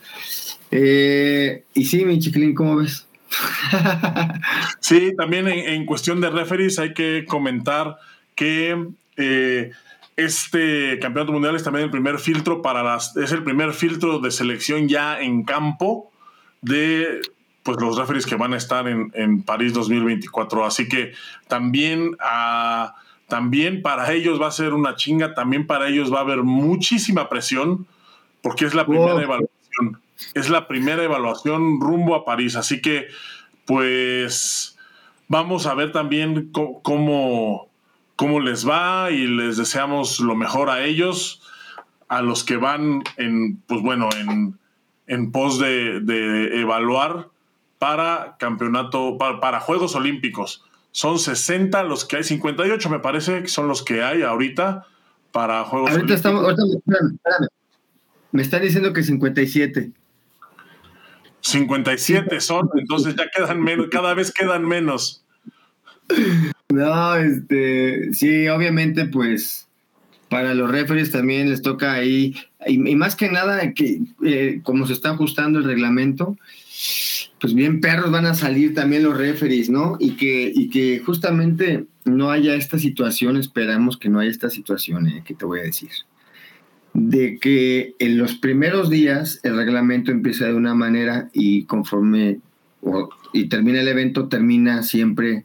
Eh, y sí, mi chiquilín, ¿cómo ves? sí, también en, cuestión de referees hay que comentar que eh, este campeonato mundial es también el primer filtro para las, es el primer filtro de selección ya en campo de pues los referees que van a estar en, en París 2024. Así que también, ah, también para ellos va a ser una chinga, también para ellos va a haber muchísima presión, porque es la primera evaluación. Es la primera evaluación rumbo a París. Así que, pues, vamos a ver también cómo cómo les va y les deseamos lo mejor a ellos, a los que van en, pues bueno, en, en pos de, evaluar para campeonato, para, Juegos Olímpicos. Son 60 los que hay, 58 me parece que son los que hay ahorita para Juegos ahorita Olímpicos. Estamos, ahorita, espérame, Me están diciendo que 57. 57 son, entonces ya quedan menos, cada vez quedan menos. No, este, sí, obviamente, pues para los referees también les toca ahí, y, más que nada, que eh, como se está ajustando el reglamento, pues bien perros van a salir también los referees, ¿no? Y que, y que justamente no haya esta situación, esperamos que no haya esta situación, eh, que te voy a decir, de que en los primeros días el reglamento empieza de una manera y conforme y termina el evento, termina siempre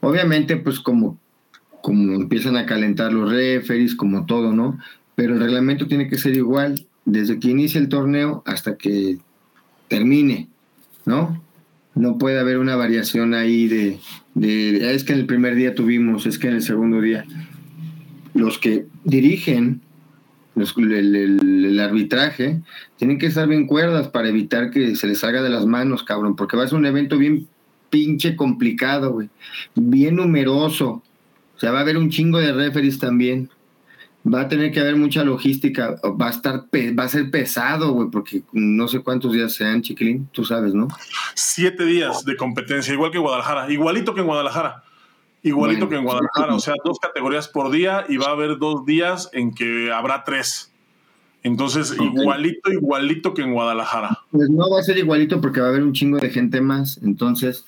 Obviamente, pues como, como empiezan a calentar los referees, como todo, ¿no? Pero el reglamento tiene que ser igual desde que inicia el torneo hasta que termine, ¿no? No puede haber una variación ahí de, de, es que en el primer día tuvimos, es que en el segundo día. Los que dirigen el, arbitraje tienen que estar bien cuerdas para evitar que se les salga de las manos, cabrón, porque va a ser un evento bien pinche complicado, güey. Bien numeroso. O sea, va a haber un chingo de referees también. Va a tener que haber mucha logística, va a estar, va a ser pesado, güey, porque no sé cuántos días sean, chiquilín, tú sabes, ¿no? Siete días de competencia, igual que Guadalajara, igualito que en Guadalajara. Igualito que en Guadalajara, o sea, dos categorías por día y va a haber dos días en que habrá tres. Entonces, igualito, igualito que en Guadalajara. Pues no va a ser igualito porque va a haber un chingo de gente más. Entonces,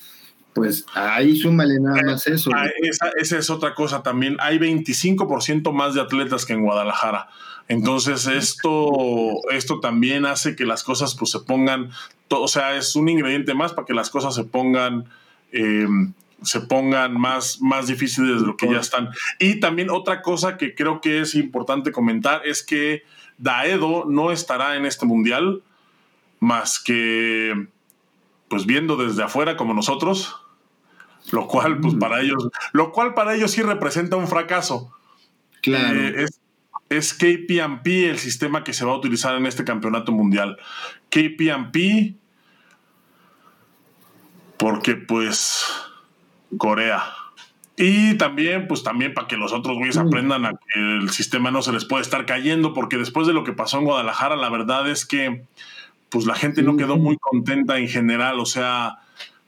pues ahí súmale nada más eso. Ah, esa, esa, es otra cosa también. Hay 25% más de atletas que en Guadalajara. Entonces, esto, esto también hace que las cosas pues, se pongan, o sea, es un ingrediente más para que las cosas se pongan eh, se pongan más, más difíciles de lo que ya están. Y también otra cosa que creo que es importante comentar es que Daedo no estará en este mundial más que pues viendo desde afuera como nosotros, lo cual pues para ellos, lo cual para ellos sí representa un fracaso. Claro. Eh, es, es KPMP el sistema que se va a utilizar en este campeonato mundial. KPMP porque pues Corea. Y también, pues también para que los otros güeyes mm. aprendan a que el sistema no se les puede estar cayendo, porque después de lo que pasó en Guadalajara, la verdad es que pues la gente no quedó muy contenta en general, o sea,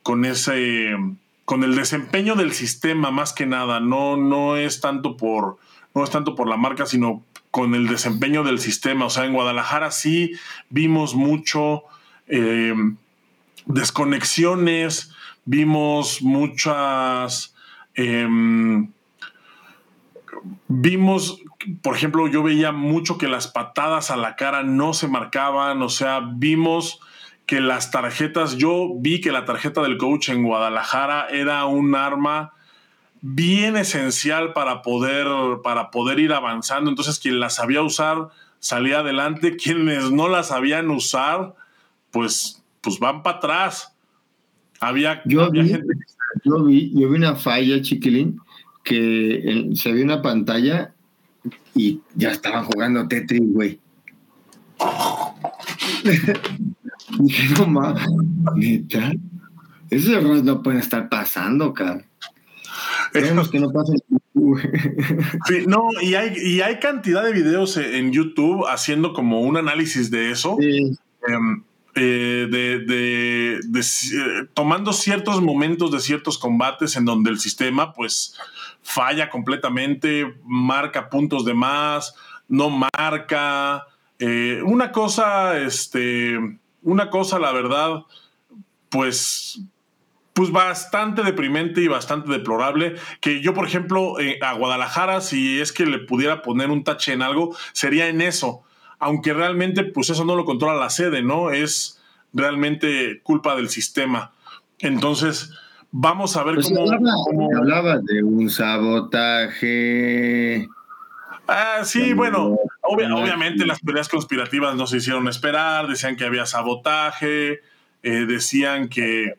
con ese, con el desempeño del sistema más que nada, no, no es tanto por, no es tanto por la marca, sino con el desempeño del sistema. O sea, en Guadalajara sí vimos mucho eh, desconexiones, vimos muchas... Em, vimos, por ejemplo, yo veía mucho que las patadas a la cara no se marcaban, o sea, vimos que las tarjetas, yo vi que la tarjeta del coach en Guadalajara era un arma bien esencial para poder, para poder ir avanzando, entonces quien la sabía usar salía adelante, quienes no la sabían usar, pues, pues van para atrás. Había, yo vi, gente Yo vi, yo vi una falla, chiquilín, que se vio una pantalla y ya estaban jugando Tetris, güey. Dije, no mames, neta. Esos errores no pueden estar pasando, cara. Esperemos que no pasen. Sí, no, y hay, y hay cantidad de videos en YouTube haciendo como un análisis de eso. Sí. Em, eh, de, eh, tomando ciertos momentos de ciertos combates en donde el sistema pues falla completamente, marca puntos de más, no marca. Eh, una cosa, este, una cosa, la verdad, pues, pues bastante deprimente y bastante deplorable. Que yo, por ejemplo, a Guadalajara, si es que le pudiera poner un tache en algo, sería en eso aunque realmente pues eso no lo controla la sede, ¿no? Es realmente culpa del sistema. Entonces, vamos a ver pues cómo, hablaba, de un sabotaje. Ah, sí, bueno, obviamente las peleas conspirativas no se hicieron esperar, decían que había sabotaje, eh, decían que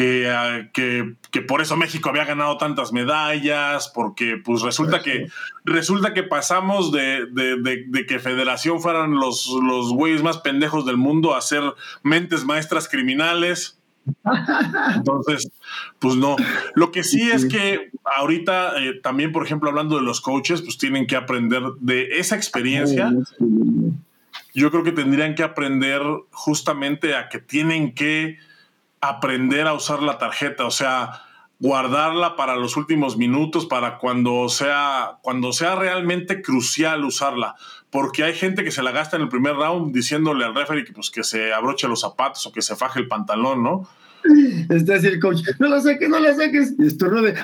Ah, que, que, por eso México había ganado tantas medallas, porque pues resulta que resulta que pasamos de, que Federación fueran los, los güeyes más pendejos del mundo a ser mentes maestras criminales. Entonces, pues no. Lo que sí es que ahorita eh, también, por ejemplo, hablando de los coaches, pues tienen que aprender de esa experiencia. Yo creo que tendrían que aprender justamente a que tienen que aprender a usar la tarjeta, o sea, guardarla para los últimos minutos, para cuando sea, cuando sea realmente crucial usarla. Porque hay gente que se la gasta en el primer round diciéndole al referee que, pues, que se abroche los zapatos o que se faje el pantalón, ¿no? Está así el coach, no la saques, no la saques. Y estornude,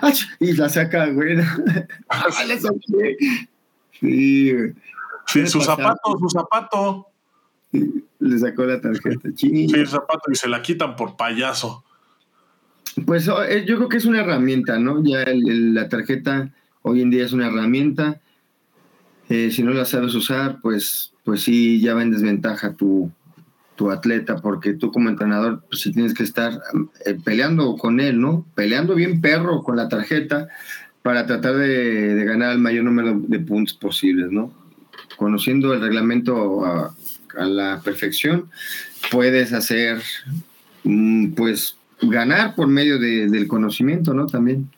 y la saca, güey. sí, Sí, su zapato, su zapato. Le sacó la tarjeta. Sí, el zapato y se la quitan por payaso. Pues eh, yo creo que es una herramienta, ¿no? Ya la tarjeta hoy en día es una herramienta. Eh, si no la sabes usar, pues, pues sí, ya va en desventaja tu, tu atleta, porque tú como entrenador, pues sí tienes que estar eh, peleando con él, ¿no? Peleando bien perro con la tarjeta para tratar de, ganar el mayor número de puntos posibles, ¿no? Conociendo el reglamento a, a la perfección, puedes hacer, mm, pues, ganar por medio del conocimiento, ¿no? También.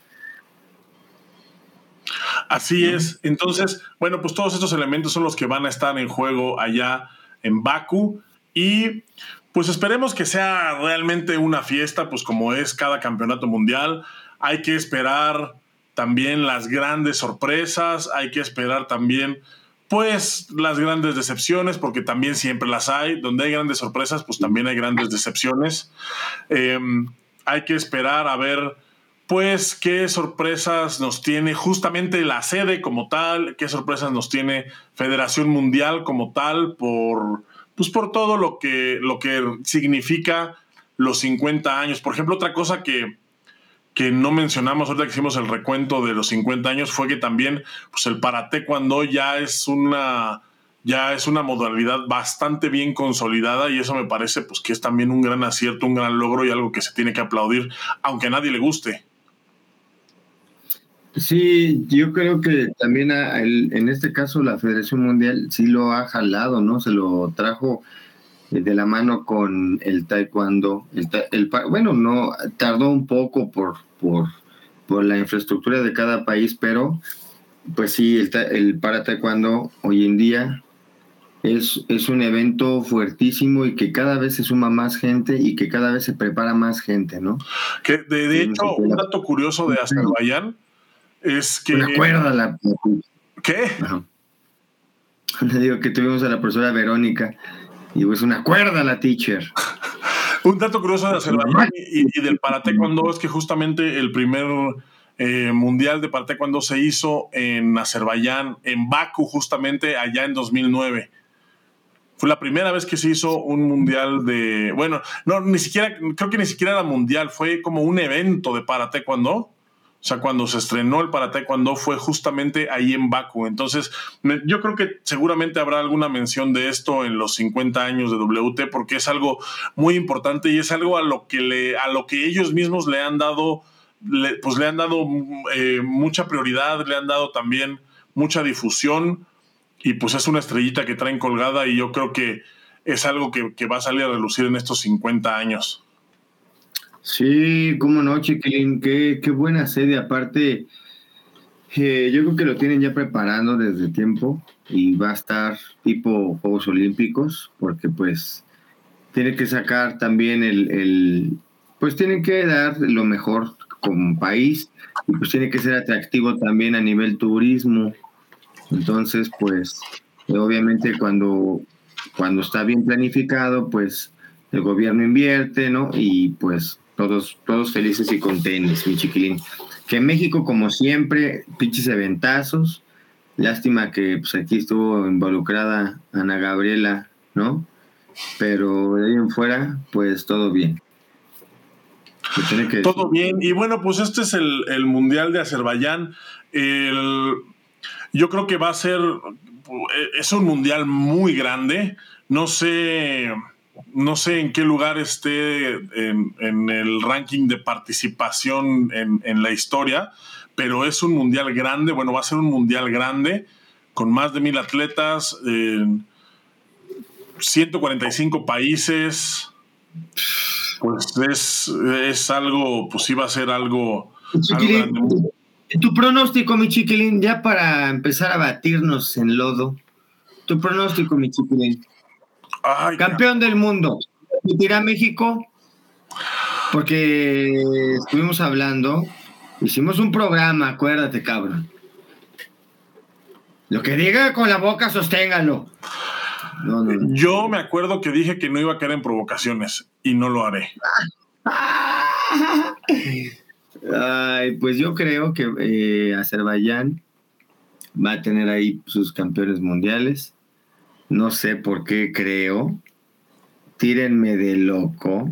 Así es. Entonces, bueno, pues todos estos elementos son los que van a estar en juego allá en Baku. Y pues esperemos que sea realmente una fiesta, pues como es cada campeonato mundial. Hay que esperar también las grandes sorpresas, hay que esperar también pues las grandes decepciones, porque también siempre las hay. Donde hay grandes sorpresas, pues también hay grandes decepciones. Em, hay que esperar a ver pues qué sorpresas nos tiene justamente la sede como tal, qué sorpresas nos tiene Federación Mundial como tal por, pues por todo lo que, lo que significa los 50 años. Por ejemplo, otra cosa que, que no mencionamos ahorita que hicimos el recuento de los 50 años fue que también pues el para cuando ya es una ya es una modalidad bastante bien consolidada y eso me parece pues que es también un gran acierto, un gran logro y algo que se tiene que aplaudir, aunque a nadie le guste. Sí, yo creo que también en este caso la Federación Mundial sí lo ha jalado, ¿no? Se lo trajo eh, de la mano con el taekwondo. El, bueno, no tardó un poco por, por, por, la infraestructura de cada país, pero pues sí, el, el para taekwondo hoy en día es, es un evento fuertísimo y que cada vez se suma más gente y que cada vez se prepara más gente, ¿no? Que de, hecho, un dato curioso de Azerbaiyán es que. Recuerda la. ¿Qué? Le digo que tuvimos a la profesora Verónica y pues una cuerda la teacher. Un dato curioso de Azerbaiyán y, del Parate cuando es que justamente el primer eh, mundial de Parate cuando se hizo en Azerbaiyán, en Baku, justamente allá en 2009. Fue la primera vez que se hizo un mundial de. Bueno, no, ni siquiera, creo que ni siquiera era mundial, fue como un evento de para cuando o sea, cuando se estrenó el para taekwondo fue justamente ahí en Baku. Entonces, yo creo que seguramente habrá alguna mención de esto en los 50 años de WT porque es algo muy importante y es algo a lo que, le, a lo que ellos mismos le han dado, pues le han dado eh, mucha prioridad, le han dado también mucha difusión y pues es una estrellita que traen colgada y yo creo que es algo que va a salir a relucir en estos 50 años. Sí, cómo no, Chiquilín, qué, qué buena sede. Aparte, eh, yo creo que lo tienen ya preparando desde tiempo y va a estar tipo Juegos Olímpicos, porque pues tiene que sacar también el, el pues tienen que dar lo mejor como país y pues tiene que ser atractivo también a nivel turismo. Entonces, pues, obviamente cuando, cuando está bien planificado, pues el gobierno invierte, ¿no? Y pues todos, todos felices y contentos, mi chiquilín. Que México, como siempre, pinches eventazos. Lástima que pues, aquí estuvo involucrada Ana Gabriela, ¿no? Pero de ahí en fuera, pues todo bien. todo bien. Y bueno, pues este es el, Mundial de Azerbaiyán. yo creo que va a ser, es un Mundial muy grande. No sé no sé en qué lugar esté en, el ranking de participación en, la historia, pero es un mundial grande, bueno, va a ser un mundial grande, con más de mil atletas, 145 países, pues es, algo, pues iba a ser algo, grande. Tu pronóstico, mi chiquilín, ya para empezar a batirnos en lodo. Tu pronóstico, mi chiquilín. Campeón del mundo. ¿Tira México? Porque estuvimos hablando, hicimos un programa, acuérdate, cabrón. Lo que diga con la boca, sosténgalo. Yo me acuerdo que dije que no iba a caer en provocaciones y no lo haré. Ay, pues yo creo que eh, Azerbaiyán va a tener ahí sus campeones mundiales. No sé por qué creo. Tírenme de loco.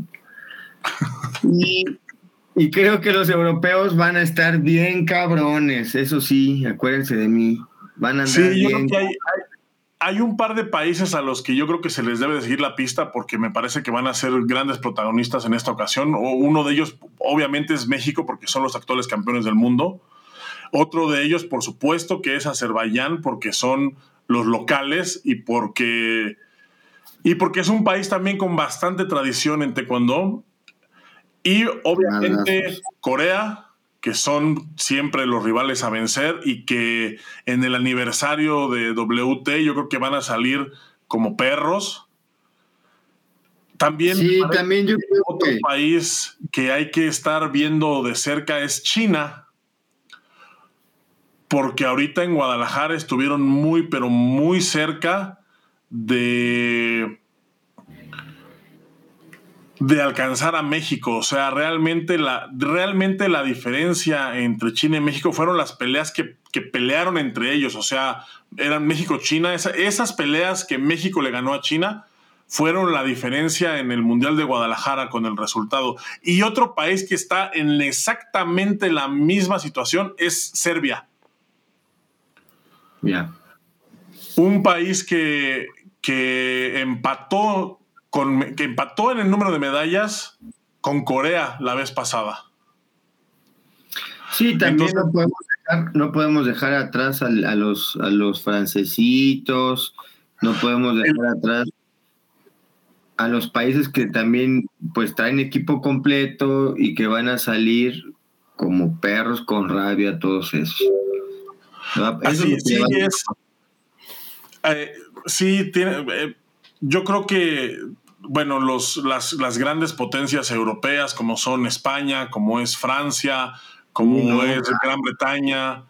Y, creo que los europeos van a estar bien cabrones. Eso sí, acuérdense de mí. Van a andar sí, yo creo que hay, hay, un par de países a los que yo creo que se les debe seguir la pista porque me parece que van a ser grandes protagonistas en esta ocasión. Uno de ellos, obviamente, es México porque son los actuales campeones del mundo. Otro de ellos, por supuesto, que es Azerbaiyán porque son los locales y porque, y porque es un país también con bastante tradición en taekwondo. Y obviamente Corea, que son siempre los rivales a vencer y que en el aniversario de WT yo creo que van a salir como perros. También, sí, también yo creo otro país que hay que estar viendo de cerca es China, porque ahorita en Guadalajara estuvieron muy, pero muy cerca de de alcanzar a México. O sea, realmente la, realmente la diferencia entre China y México fueron las peleas que, pelearon entre ellos. O sea, eran México-China. esas peleas que México le ganó a China fueron la diferencia en el Mundial de Guadalajara con el resultado. Y otro país que está en exactamente la misma situación es Serbia. Un país que, que empató que empató en el número de medallas con Corea la vez pasada. Sí, también no, podemos dejar, atrás a, los, a los francesitos, no podemos dejar atrás a los países que también pues traen equipo completo y que van a salir como perros con rabia todos esos. Así, sí, es. Eh, sí, tiene, eh, yo creo que bueno, los, las, las, grandes potencias europeas como son España, como es Francia, como es Gran Bretaña.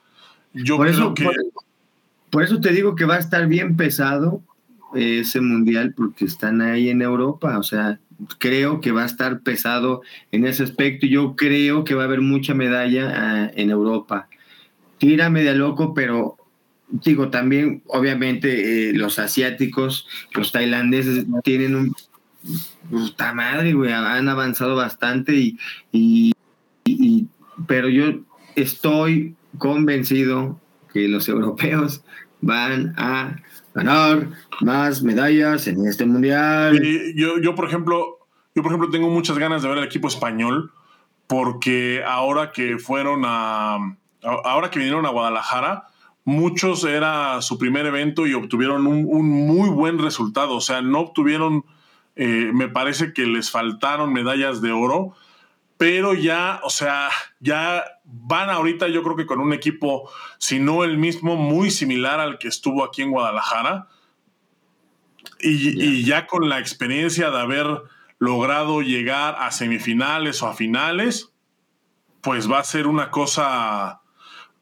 Yo por creo eso, que... Por, eso te digo que va a estar bien pesado ese mundial porque están ahí en Europa. O sea, creo que va a estar pesado en ese aspecto. Yo creo que va a haber mucha medalla ah, en Europa. Tira media loco, pero digo, también, obviamente, eh, los asiáticos, los tailandeses tienen un puta madre, güey, han avanzado bastante y, pero yo estoy convencido que los europeos van a ganar más medallas en este mundial. yo, yo, por ejemplo, yo, por ejemplo, tengo muchas ganas de ver el equipo español porque ahora que fueron a, ahora que vinieron a Guadalajara, muchos era su primer evento y obtuvieron un, un muy buen resultado. O sea, no obtuvieron eh, me parece que les faltaron medallas de oro, pero ya, o sea, ya van ahorita yo creo que con un equipo, si no el mismo, muy similar al que estuvo aquí en Guadalajara. Y, ya con la experiencia de haber logrado llegar a semifinales o a finales, pues va a ser una cosa,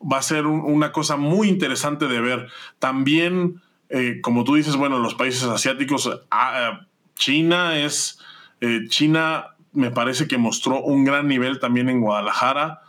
va a ser una cosa muy interesante de ver. También, eh, como tú dices, bueno, los países asiáticos, ah, China es, eh, China me parece que mostró un gran nivel también en Guadalajara.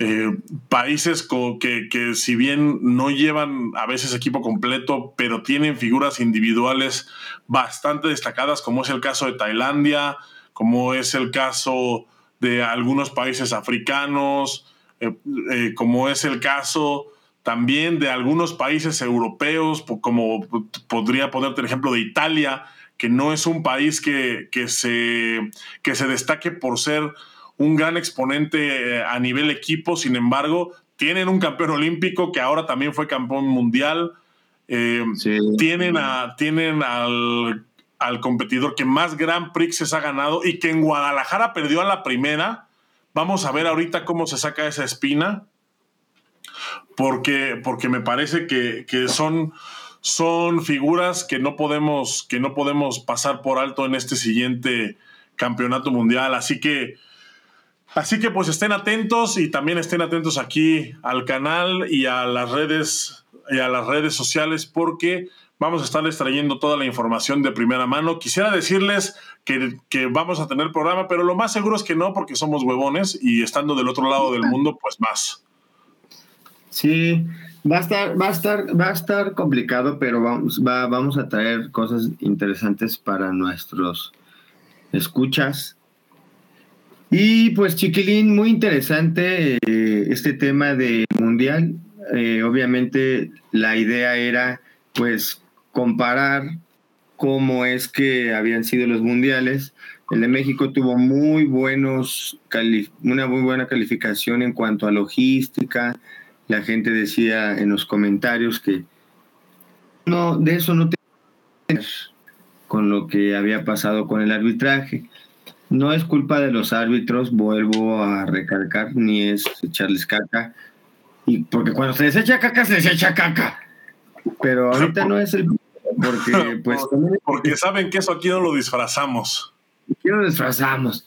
Eh, países que, que, si bien no llevan a veces equipo completo, pero tienen figuras individuales bastante destacadas, como es el caso de Tailandia, como es el caso de algunos países africanos, eh, como es el caso también de algunos países europeos, como podría ponerte el ejemplo de Italia, que no es un país que, se, que se destaque por ser un gran exponente eh, a nivel equipo, sin embargo, tienen un campeón olímpico que ahora también fue campeón mundial. Eh, tienen, a, tienen al, al, competidor que más Grand Prix ha ganado y que en Guadalajara perdió a la primera. Vamos a ver ahorita cómo se saca esa espina. Porque, porque me parece que, que son, son figuras que no podemos, que no podemos pasar por alto en este siguiente campeonato mundial. Así que, así que pues estén atentos y también estén atentos aquí al canal y a las redes y a las redes sociales porque vamos a estarles trayendo toda la información de primera mano. Quisiera decirles que, que, vamos a tener programa, pero lo más seguro es que no, porque somos huevones y estando del otro lado del mundo, pues más. Sí, Va a estar, va a estar, va a estar complicado, pero vamos, va, vamos a traer cosas interesantes para nuestros escuchas. Y pues Chiquilín, muy interesante eh, este tema de mundial. Eh, obviamente la idea era pues comparar cómo es que habían sido los mundiales. El de México tuvo muy buenos, una muy buena calificación en cuanto a logística, la gente decía en los comentarios que no, de eso no te con lo que había pasado con el arbitraje. no es culpa de los árbitros, vuelvo a recalcar, ni es echarles caca. Y porque cuando se les echa caca, se les echa caca. Pero ahorita no es el. Porque, pues. porque saben que eso aquí no lo disfrazamos. Aquí no lo disfrazamos.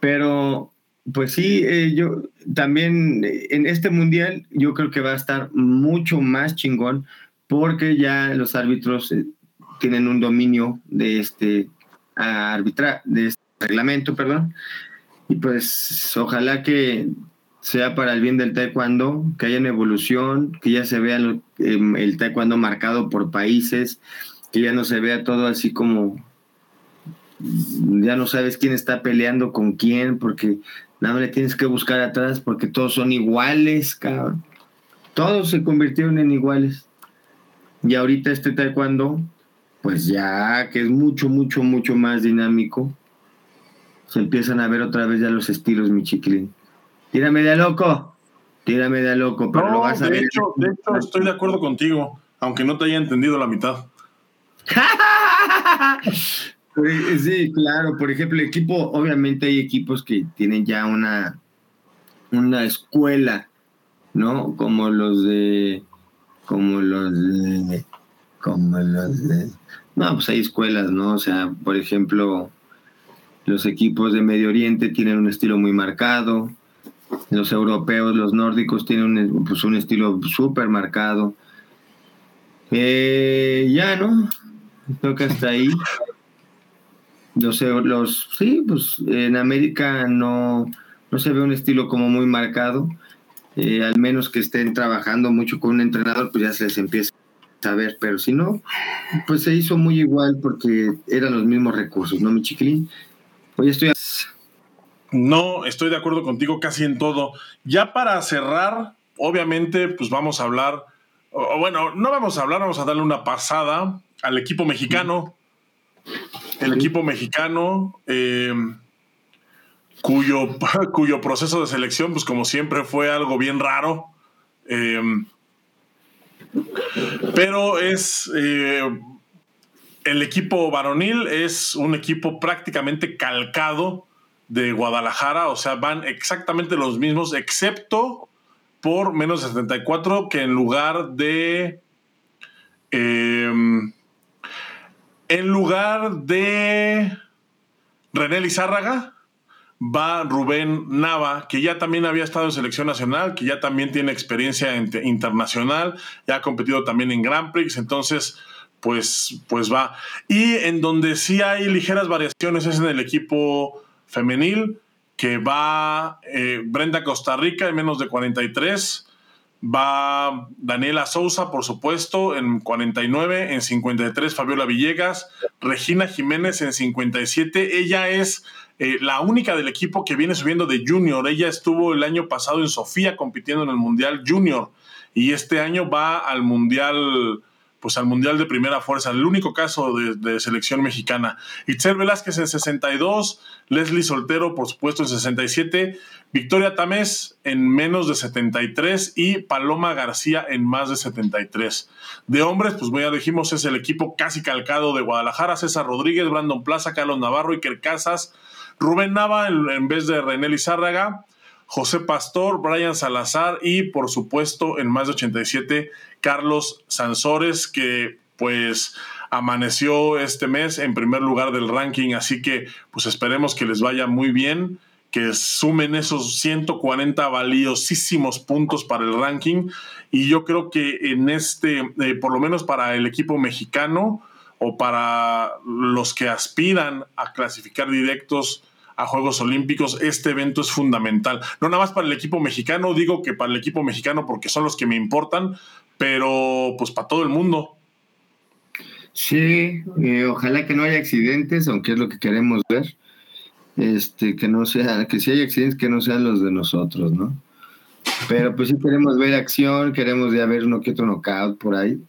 Pero, pues sí, eh, yo también en este mundial, yo creo que va a estar mucho más chingón, porque ya los árbitros eh, tienen un dominio de este arbitra de este reglamento, perdón. Y pues ojalá que sea para el bien del taekwondo, que haya una evolución, que ya se vea em, el taekwondo marcado por países, que ya no se vea todo así como ya no sabes quién está peleando con quién, porque nada le tienes que buscar atrás, porque todos son iguales, cabrón. Todos se convirtieron en iguales. Y ahorita este taekwondo, pues ya que es mucho, mucho, mucho más dinámico, se empiezan a ver otra vez ya los estilos, mi chiquilín. Tírame de loco, tírame de loco, pero lo vas a de ver. Hecho, de hecho, estoy de acuerdo contigo, aunque no te haya entendido la mitad. sí, claro, por ejemplo, el equipo, obviamente hay equipos que tienen ya una, una escuela, ¿no? Como los de, como los de, como los de, no, pues hay escuelas, ¿no? O sea, por ejemplo, los equipos de Medio Oriente tienen un estilo muy marcado. Los europeos, los nórdicos tienen un, pues un estilo súper marcado. Eh, ya, ¿no? Creo que hasta ahí. Los, los, sí, pues en América no, no se ve un estilo como muy marcado. Eh, al menos que estén trabajando mucho con un entrenador, pues ya se les empieza a ver. Pero si no, pues se hizo muy igual porque eran los mismos recursos, ¿no, mi chiquilín? Hoy estoy... No, estoy de acuerdo contigo casi en todo. Ya para cerrar, obviamente, pues vamos a hablar, o, bueno, no vamos a hablar, vamos a darle una pasada al equipo mexicano. El equipo mexicano, eh, cuyo, cuyo proceso de selección, pues como siempre, fue algo bien raro. Eh, pero es eh, el equipo varonil es un equipo prácticamente calcado de Guadalajara, o sea, van exactamente los mismos, excepto por menos 74, que en lugar de. Em, en lugar de René Lizárraga, va Rubén Nava, que ya también había estado en selección nacional, que ya también tiene experiencia internacional, ya ha competido también en Grand Prix, entonces pues, pues va. Y en donde sí hay ligeras variaciones es en el equipo femenil, que va eh, Brenda Costa Rica en menos de 43. Va Daniela Sousa, por supuesto, en 49, en 53 Fabiola Villegas, Regina Jiménez en 57. Ella es eh, la única del equipo que viene subiendo de junior. Ella estuvo el año pasado en Sofía compitiendo en el Mundial Junior y este año va al Mundial pues al Mundial de Primera Fuerza, el único caso de, selección mexicana. Itzel Velázquez en 62, Leslie Soltero, por supuesto, en 67, Victoria Tamés en menos de 73 y Paloma García en más de 73. De hombres, pues ya dijimos, es el equipo casi calcado de Guadalajara, César Rodríguez, Brandon Plaza, Carlos Navarro, Iker Casas, Rubén Nava en, en vez de René Lizárraga, José Pastor, Brian Salazar y por supuesto en más de 87 Carlos Sansores que pues amaneció este mes en primer lugar del ranking, así que pues esperemos que les vaya muy bien, que sumen esos 140 valiosísimos puntos para el ranking. Y yo creo que en este, eh, por lo menos para el equipo mexicano o para los que aspiran a clasificar directos a Juegos Olímpicos, este evento es fundamental. No nada más para el equipo mexicano, digo que para el equipo mexicano porque son los que me importan, pero pues para todo el mundo. Sí, eh, ojalá que no haya accidentes, aunque es lo que queremos ver. Este, que no sea, que si hay accidentes, que no sean los de nosotros, ¿no? Pero pues sí queremos ver acción, queremos ya ver uno que otro knockout por ahí.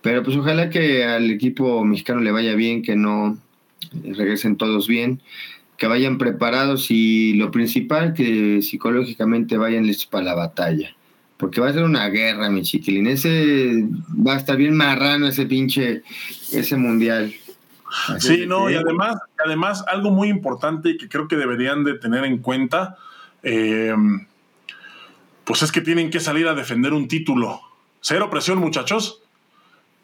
Pero pues ojalá que al equipo mexicano le vaya bien, que no regresen todos bien que vayan preparados y lo principal, que psicológicamente vayan listos para la batalla. Porque va a ser una guerra, mi chiquilín. Ese va a estar bien marrano ese pinche, ese mundial. Sí, no, y además, además algo muy importante que creo que deberían de tener en cuenta, eh, pues es que tienen que salir a defender un título. Cero presión, muchachos,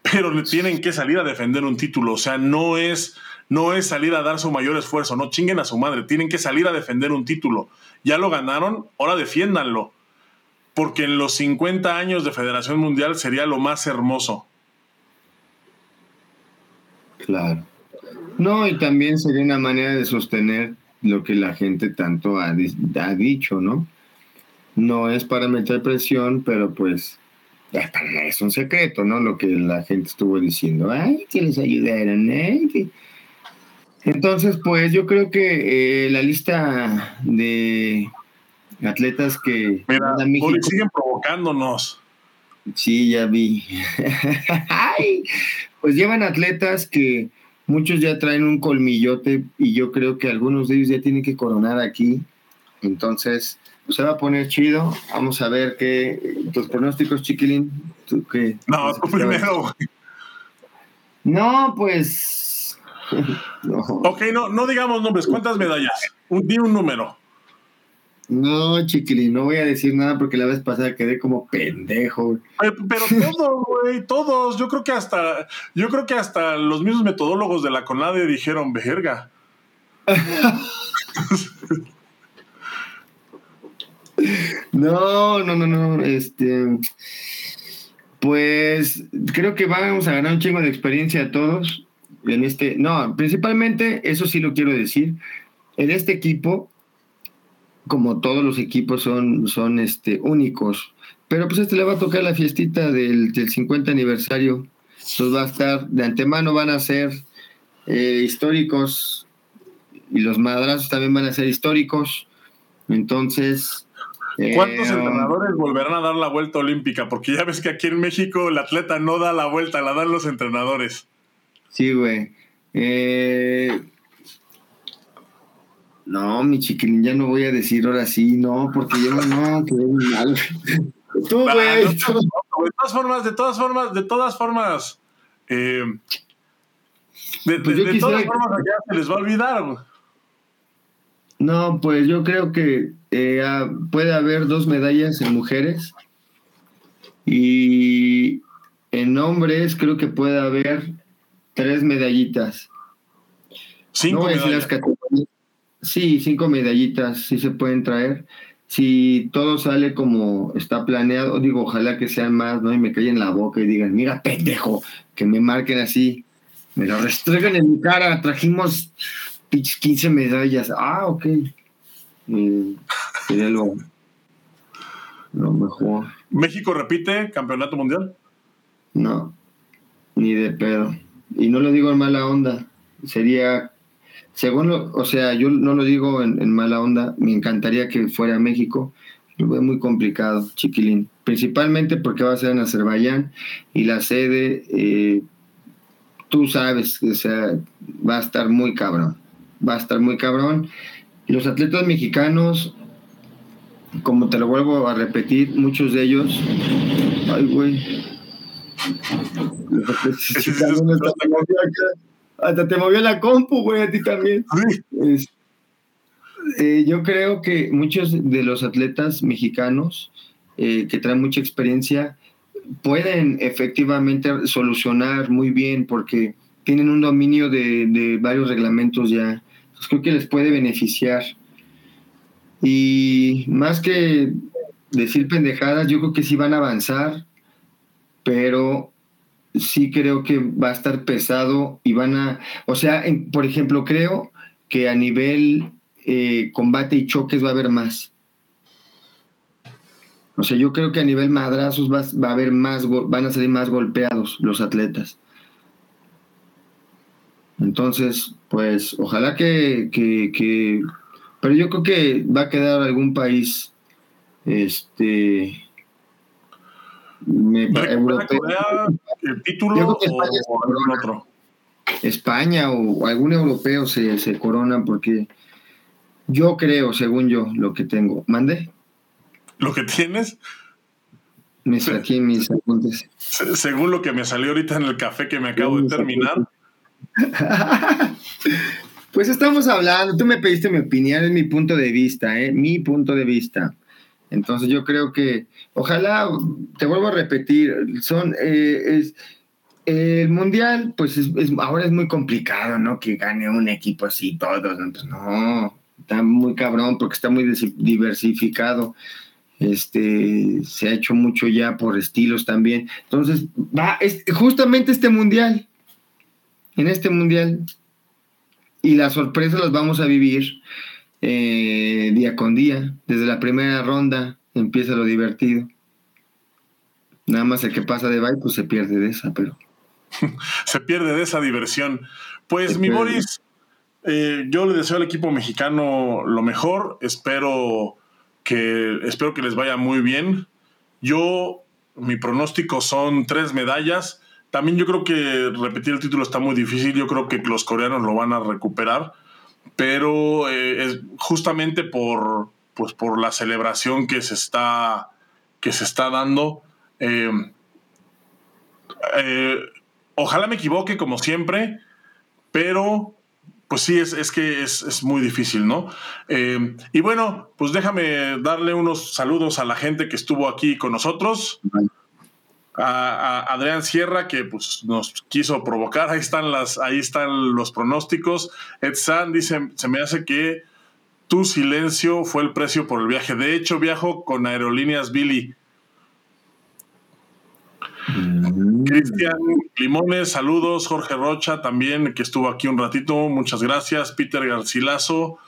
pero tienen que salir a defender un título. O sea, no es, no es salir a dar su mayor esfuerzo, no chinguen a su madre, tienen que salir a defender un título. Ya lo ganaron, ahora defiéndanlo. Porque en los 50 años de Federación Mundial sería lo más hermoso. Claro. No, y también sería una manera de sostener lo que la gente tanto ha, ha dicho, ¿no? No es para meter presión, pero pues es un secreto, ¿no? Lo que la gente estuvo diciendo, ay, que les ayudaron, ¿eh? Entonces, pues yo creo que eh, la lista de atletas que... Mira, siguen provocándonos. Sí, ya vi. pues llevan atletas que muchos ya traen un colmillote y yo creo que algunos de ellos ya tienen que coronar aquí. Entonces, se va a poner chido. Vamos a ver qué. Tus pronósticos, chiquilín. ¿Tú qué? No, tú primero. No, pues. Ok, no, no digamos nombres. ¿Cuántas medallas? Un, di un número. No, chiquilín, no voy a decir nada porque la vez pasada quedé como pendejo. Pero, pero todos, güey, todos. Yo creo que hasta, yo creo que hasta los mismos metodólogos de la CONADE dijeron, verga. No, no, no, no. Este, pues creo que vamos a ganar un chingo de experiencia a todos. En este, no, principalmente, eso sí lo quiero decir. En este equipo, como todos los equipos son, son este, únicos. Pero pues este le va a tocar la fiestita del, del 50 aniversario. Entonces va a estar, de antemano van a ser eh, históricos y los madrazos también van a ser históricos. Entonces, ¿Cuántos eh, entrenadores volverán a dar la vuelta olímpica? Porque ya ves que aquí en México el atleta no da la vuelta, la dan los entrenadores. Sí, güey. Eh, no, mi chiquilín, ya no voy a decir ahora sí, no, porque yo no, que mal. Tú, güey. de todas formas, de todas formas, de todas formas. Eh, de, pues todas formas, ya se les va a olvidar, güey. No, pues yo creo que eh, ah, puede haber dos medallas en mujeres y en hombres creo que puede haber tres medallitas. Cinco medallas. Sí, cinco medallitas sí se pueden traer. Si todo sale como está planeado, digo, ojalá que sean más, ¿no? Y me en la boca y digan, mira, pendejo, que me marquen así, me lo restregan en mi cara, trajimos 15 medallas. Ah, ok. sería lo, mejor. ¿México repite campeonato mundial? No, ni de pedo. Y no lo digo en mala onda. Sería, según lo, o sea, yo no lo digo en, mala onda. Me encantaría que fuera México. Lo veo muy complicado, chiquilín. Principalmente porque va a ser en Azerbaiyán y la sede, eh, tú sabes, o sea, va a estar muy cabrón va a estar muy cabrón. Los atletas mexicanos, como te lo vuelvo a repetir, muchos de ellos, ay, güey. Hasta te movió la compu, güey, a ti también. Eh, yo creo que muchos de los atletas mexicanos eh, que traen mucha experiencia pueden efectivamente solucionar muy bien porque tienen un dominio de, de varios reglamentos ya. Pues creo que les puede beneficiar. Y más que decir pendejadas, yo creo que sí van a avanzar, pero sí creo que va a estar pesado y van a, o sea, por ejemplo, creo que a nivel eh, combate y choques va a haber más. O sea, yo creo que a nivel madrazos va, va a haber más, van a salir más golpeados los atletas. Entonces, pues ojalá que, que, pero yo creo que va a quedar algún país, este, europeo. el título España o algún otro. España o algún europeo se, se corona porque yo creo, según yo, lo que tengo. ¿Mande? ¿Lo que tienes? Me saqué mis apuntes. Según lo que me salió ahorita en el café que me acabo de terminar, pues estamos hablando, tú me pediste mi opinión, es mi punto de vista, ¿eh? mi punto de vista. Entonces yo creo que, ojalá, te vuelvo a repetir, son, eh, es, el mundial, pues es, ahora es muy complicado, ¿no? Que gane un equipo así, todos, ¿no? Pues no, está muy cabrón porque está muy diversificado. Este, se ha hecho mucho ya por estilos también. Entonces, va, es justamente este mundial, en este mundial, y las sorpresas las vamos a vivir eh, día con día. Desde la primera ronda empieza lo divertido. Nada más el que pasa de bye, pues se pierde de esa, pero. se pierde de esa diversión. Pues, mi Boris, eh, yo le deseo al equipo mexicano lo mejor. Espero que, espero que les vaya muy bien. Yo, mi pronóstico son tres medallas. También yo creo que repetir el título está muy difícil. Yo creo que los coreanos lo van a recuperar. Pero eh, es justamente por, pues por la celebración que se está, que se está dando. Eh, ojalá me equivoque como siempre, pero pues sí, es, es que es, muy difícil, ¿no? Eh, y bueno, pues déjame darle unos saludos a la gente que estuvo aquí con nosotros. A, Adrián Sierra, que pues, nos quiso provocar. Ahí están, las, ahí están los pronósticos. Ed San dice: Se me hace que tu silencio fue el precio por el viaje. De hecho, viajo con Aerolíneas Billy. Mm. Cristian Limones, saludos. Jorge Rocha también, que estuvo aquí un ratito, muchas gracias. Peter Garcilaso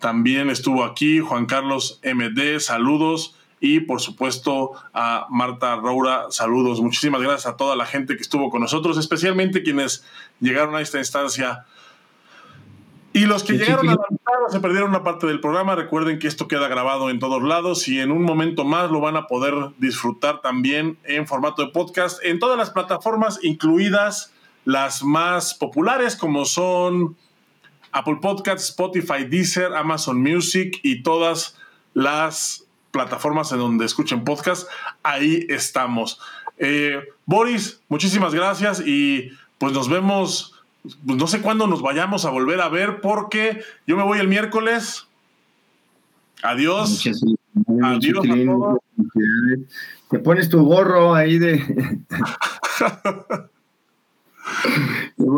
también estuvo aquí. Juan Carlos MD, saludos. Y por supuesto a Marta Roura, saludos. Muchísimas gracias a toda la gente que estuvo con nosotros, especialmente quienes llegaron a esta instancia. Y los que llegaron a la mitad se perdieron una parte del programa, recuerden que esto queda grabado en todos lados y en un momento más lo van a poder disfrutar también en formato de podcast en todas las plataformas, incluidas las más populares como son Apple Podcasts, Spotify, Deezer, Amazon Music y todas las plataformas en donde escuchen podcast. Ahí estamos. Eh, Boris, muchísimas gracias y pues nos vemos pues no sé cuándo nos vayamos a volver a ver porque yo me voy el miércoles. Adiós. Adiós a todos. Te pones tu gorro ahí de...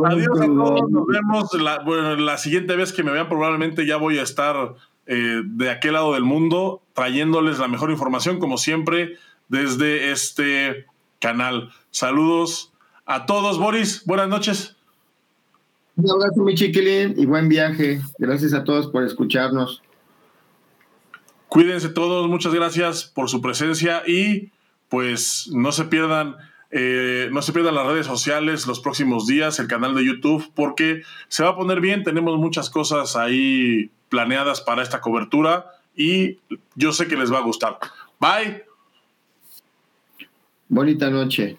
Adiós a todos, nos vemos la, bueno, la siguiente vez que me vean probablemente ya voy a estar eh, de aquel lado del mundo trayéndoles la mejor información como siempre desde este canal. Saludos a todos, Boris, buenas noches. Un abrazo, mi chiquilín, y buen viaje. Gracias a todos por escucharnos. Cuídense todos, muchas gracias por su presencia y pues no se pierdan, eh, no se pierdan las redes sociales los próximos días, el canal de YouTube, porque se va a poner bien, tenemos muchas cosas ahí planeadas para esta cobertura y yo sé que les va a gustar. Bye. Bonita noche.